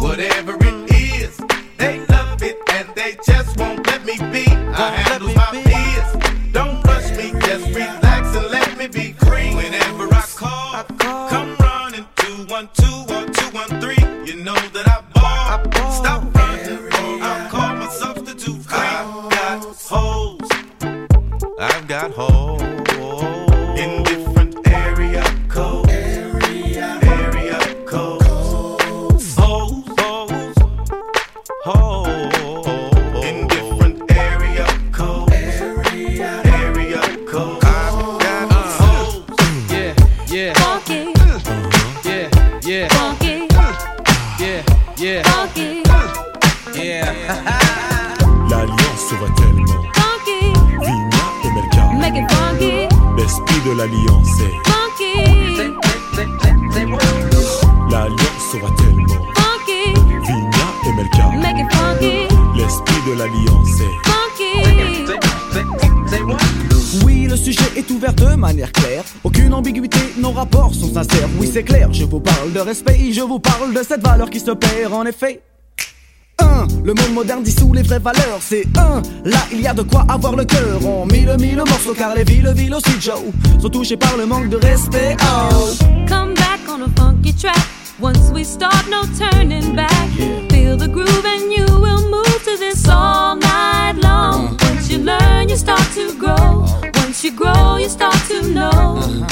[SPEAKER 31] Whatever it is, they love it and they just won't let me be. I handle my biz. Don't rush me, just relax and let me be free. Whenever I call, come got hoes
[SPEAKER 44] de l'alliance est.
[SPEAKER 12] Funky.
[SPEAKER 45] L'alliance sera tellement
[SPEAKER 12] Funky,
[SPEAKER 45] Vigna et Melka.
[SPEAKER 12] make it funky,
[SPEAKER 45] L'esprit de l'alliance est
[SPEAKER 12] funky.
[SPEAKER 14] Oui, le sujet est ouvert de manière claire. Aucune ambiguïté, nos rapports sont sincères. Oui, c'est clair, je vous parle de respect, je vous parle de cette valeur qui se perd en effet. 1. Le monde moderne dissout les vraies valeurs. C'est 1. Là, il y a de quoi avoir le cœur. On mille mille morceaux car les villes, villes aussi, Joe, sont touchées par le manque de respect. Oh.
[SPEAKER 12] Come back on a funky track. Once we start, no turning back. Feel the groove and you will move to this all night long. Once you learn, you start to grow. Once you grow, you start to know.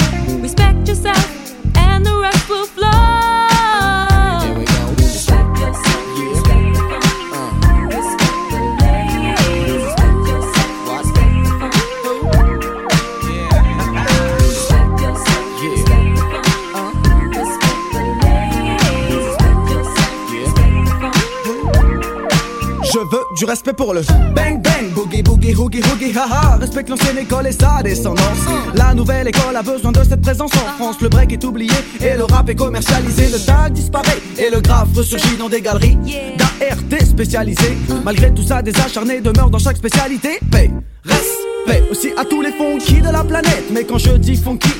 [SPEAKER 14] Du respect pour le bang bang, boogie boogie, hoogie hoogie, haha. Respecte l'ancienne école et sa descendance. La nouvelle école a besoin de cette présence en France. Le break est oublié et le rap est commercialisé. Le tag disparaît et le graphe ressurgit dans des galeries d'ART spécialisées. Malgré tout ça, des acharnés demeurent dans chaque spécialité. Paix, respect aussi à tous les funky de la planète. Mais quand je dis funky,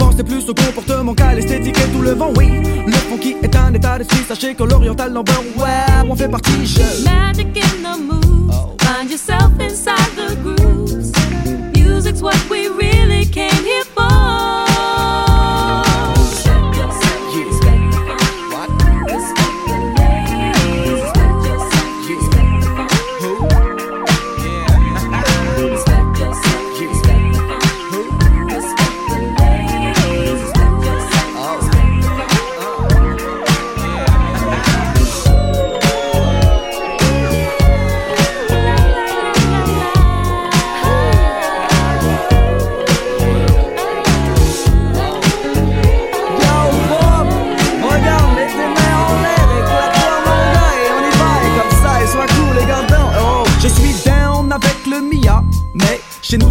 [SPEAKER 14] Pensez plus au comportement qu'à l'esthétique et tout le vent, oui. Le funky est un état d'esprit, sachez que l'oriental number, ouais, on fait partie, je.
[SPEAKER 12] Magic in the moves. Find yourself inside the grooves. Music's what we really came here for.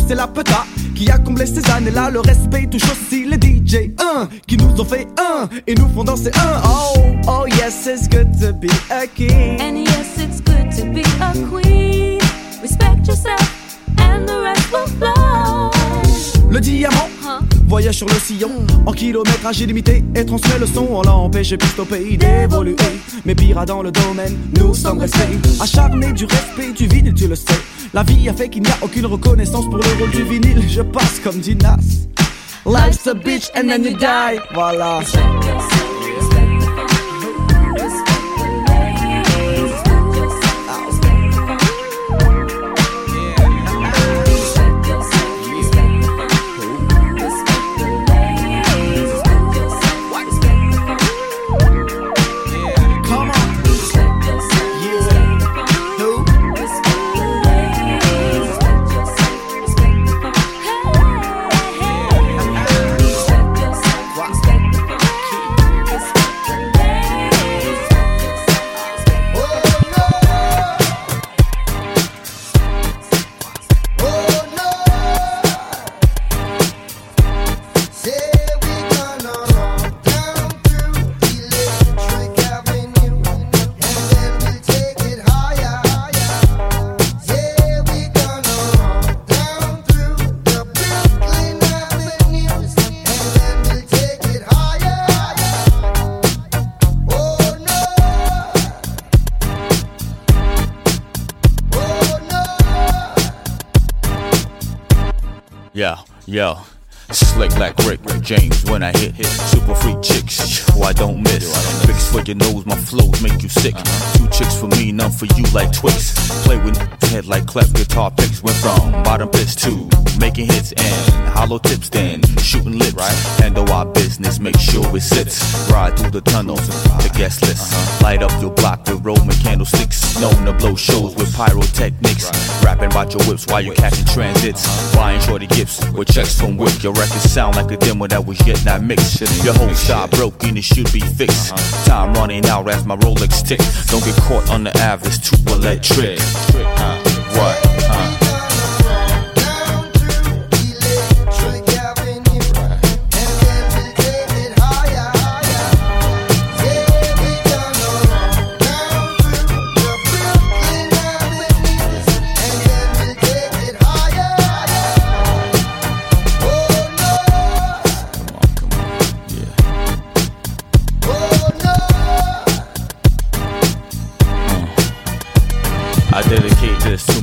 [SPEAKER 14] C'est la peta qui a comblé ces années-là. Le respect touche aussi les DJ, un qui nous ont fait un et nous font danser un. Oh, oh yes, it's good to be a king.
[SPEAKER 12] And yes, it's good to be a queen. Respect yourself, and the rest will flow.
[SPEAKER 14] Le diamant voyage sur le sillon en kilométrage illimité et transmet le son. On l'a empêché au pays d'évoluer. Mais pire dans le domaine, nous sommes restés acharnés du respect du vinyle, tu le sais. La vie a fait qu'il n'y a aucune reconnaissance pour le rôle du vinyle. Je passe comme dit Nas. Life's a bitch and then you die. Voilà.
[SPEAKER 43] When I hit. hit. Super freak chicks, who I don't miss. Fix for your nose, my flows make you sick. Two chicks for me, none for you like Twix. Play with head like clef guitar picks. Went from bottom pitch to making hits and hollow tips, then shooting lips. Handle our business, make sure it sits. Ride through the tunnels, the guest list. Light up your block with Roman candlesticks. Known to blow shows with pyrotechnics. Rapping about your whips while you're catching transits. Buying shorty gifts with checks from Wick. Your records sound like a demo that was yet not mixed. Your whole style broken, it should be fixed. Time running out as my Rolex tick. Don't get caught on the average, too electric. Uh, what?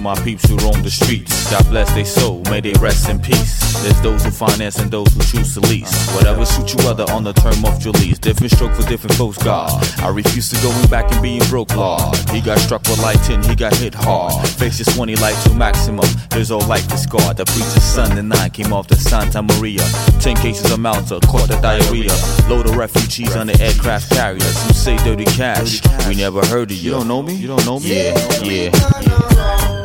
[SPEAKER 43] My peeps who roam the streets. God bless their soul, may they rest in peace. There's those who finance and those who choose to lease. Whatever suits you other on the term of your lease. Different stroke for different folks, God. I refuse to going back and being broke, Lord. He got struck with light 10, he got hit hard. Face just 20 light to maximum. There's all life is scarred. The preacher's son and nine came off the Santa Maria. 10 cases of Malta, caught the diarrhea. Load of refugees on the aircraft carriers. Who say dirty cash? We never heard of you. You don't know me? You don't know me? Yeah, yeah, yeah.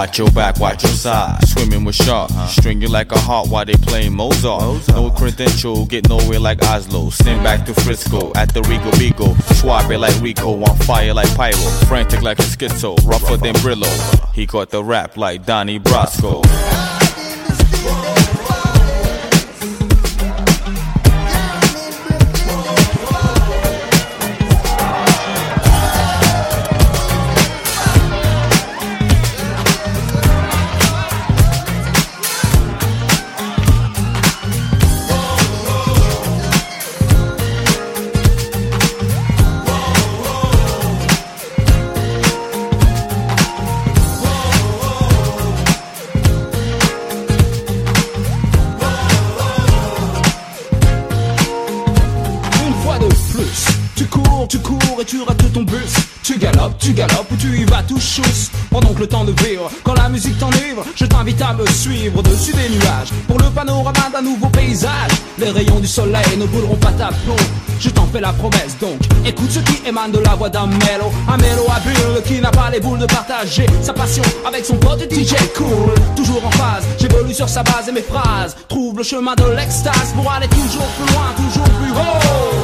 [SPEAKER 43] Watch your back, watch your side. Swimming with sharks. String you like a heart while they playing Mozart. No credential, get nowhere like Oslo. Send back to Frisco at the Rigo Bigo. Swab it like Rico, on fire like Pyro. Frantic like a schizo, rougher than Brillo. He caught the rap like Donnie Brasco.
[SPEAKER 14] Tu galopes ou tu y vas tout chousse. Pendant que le temps de vivre, quand la musique t'enivre, je t'invite à me suivre au-dessus des nuages. Pour le panorama d'un nouveau paysage, les rayons du soleil ne brûleront pas ta peau. Je t'en fais la promesse donc, écoute ce qui émane de la voix d'un mélo. Un mélo habile qui n'a pas les boules de partager sa passion avec son pote DJ cool. Toujours en phase, j'évolue sur sa base et mes phrases. Trouve le chemin de l'extase pour aller toujours plus loin, toujours plus haut.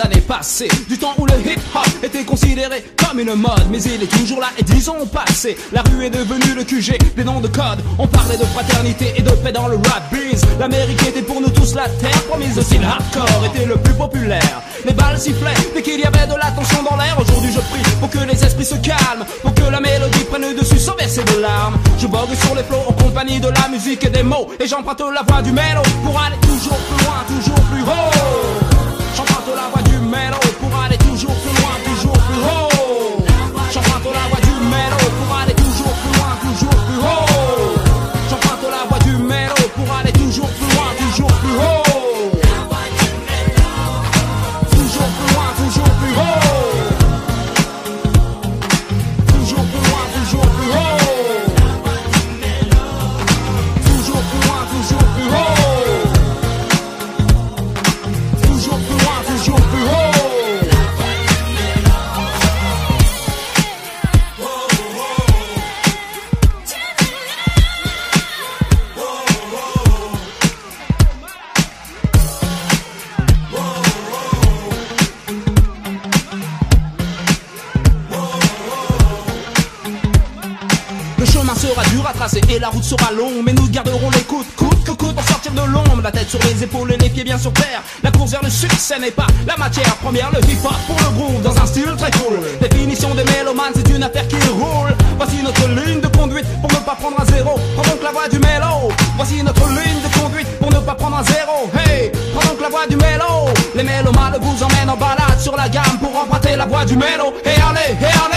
[SPEAKER 14] Années passées. Du temps où le hip-hop était considéré comme une mode Mais il est toujours là et dix ans passé. La rue est devenue le QG, des noms de code. On parlait de fraternité et de paix dans le rap biz L'Amérique était pour nous tous la terre promise Aussi le hardcore était le plus populaire. Les balles sifflaient dès qu'il y avait de la tension dans l'air. Aujourd'hui je prie pour que les esprits se calment Pour que la mélodie prenne le dessus sans verser de larmes. Je vogue sur les flots en compagnie de la musique et des mots Et j'emprunte la voix du mélo Pour aller toujours plus loin, toujours plus haut. J'emprunte la voix du mélo succès n'est pas la matière première. Le hip-hop pour le groove dans un style très cool. Définition des mélomanes, c'est une affaire qui roule. Voici notre ligne de conduite pour ne pas prendre un zéro. Prends donc la voie du mélo. Voici notre ligne de conduite pour ne pas prendre un zéro. Hey, prends donc la voie du mélo. Les mélomanes vous emmènent en balade sur la gamme Pour emprunter la voie du mélo. Et allez, et allez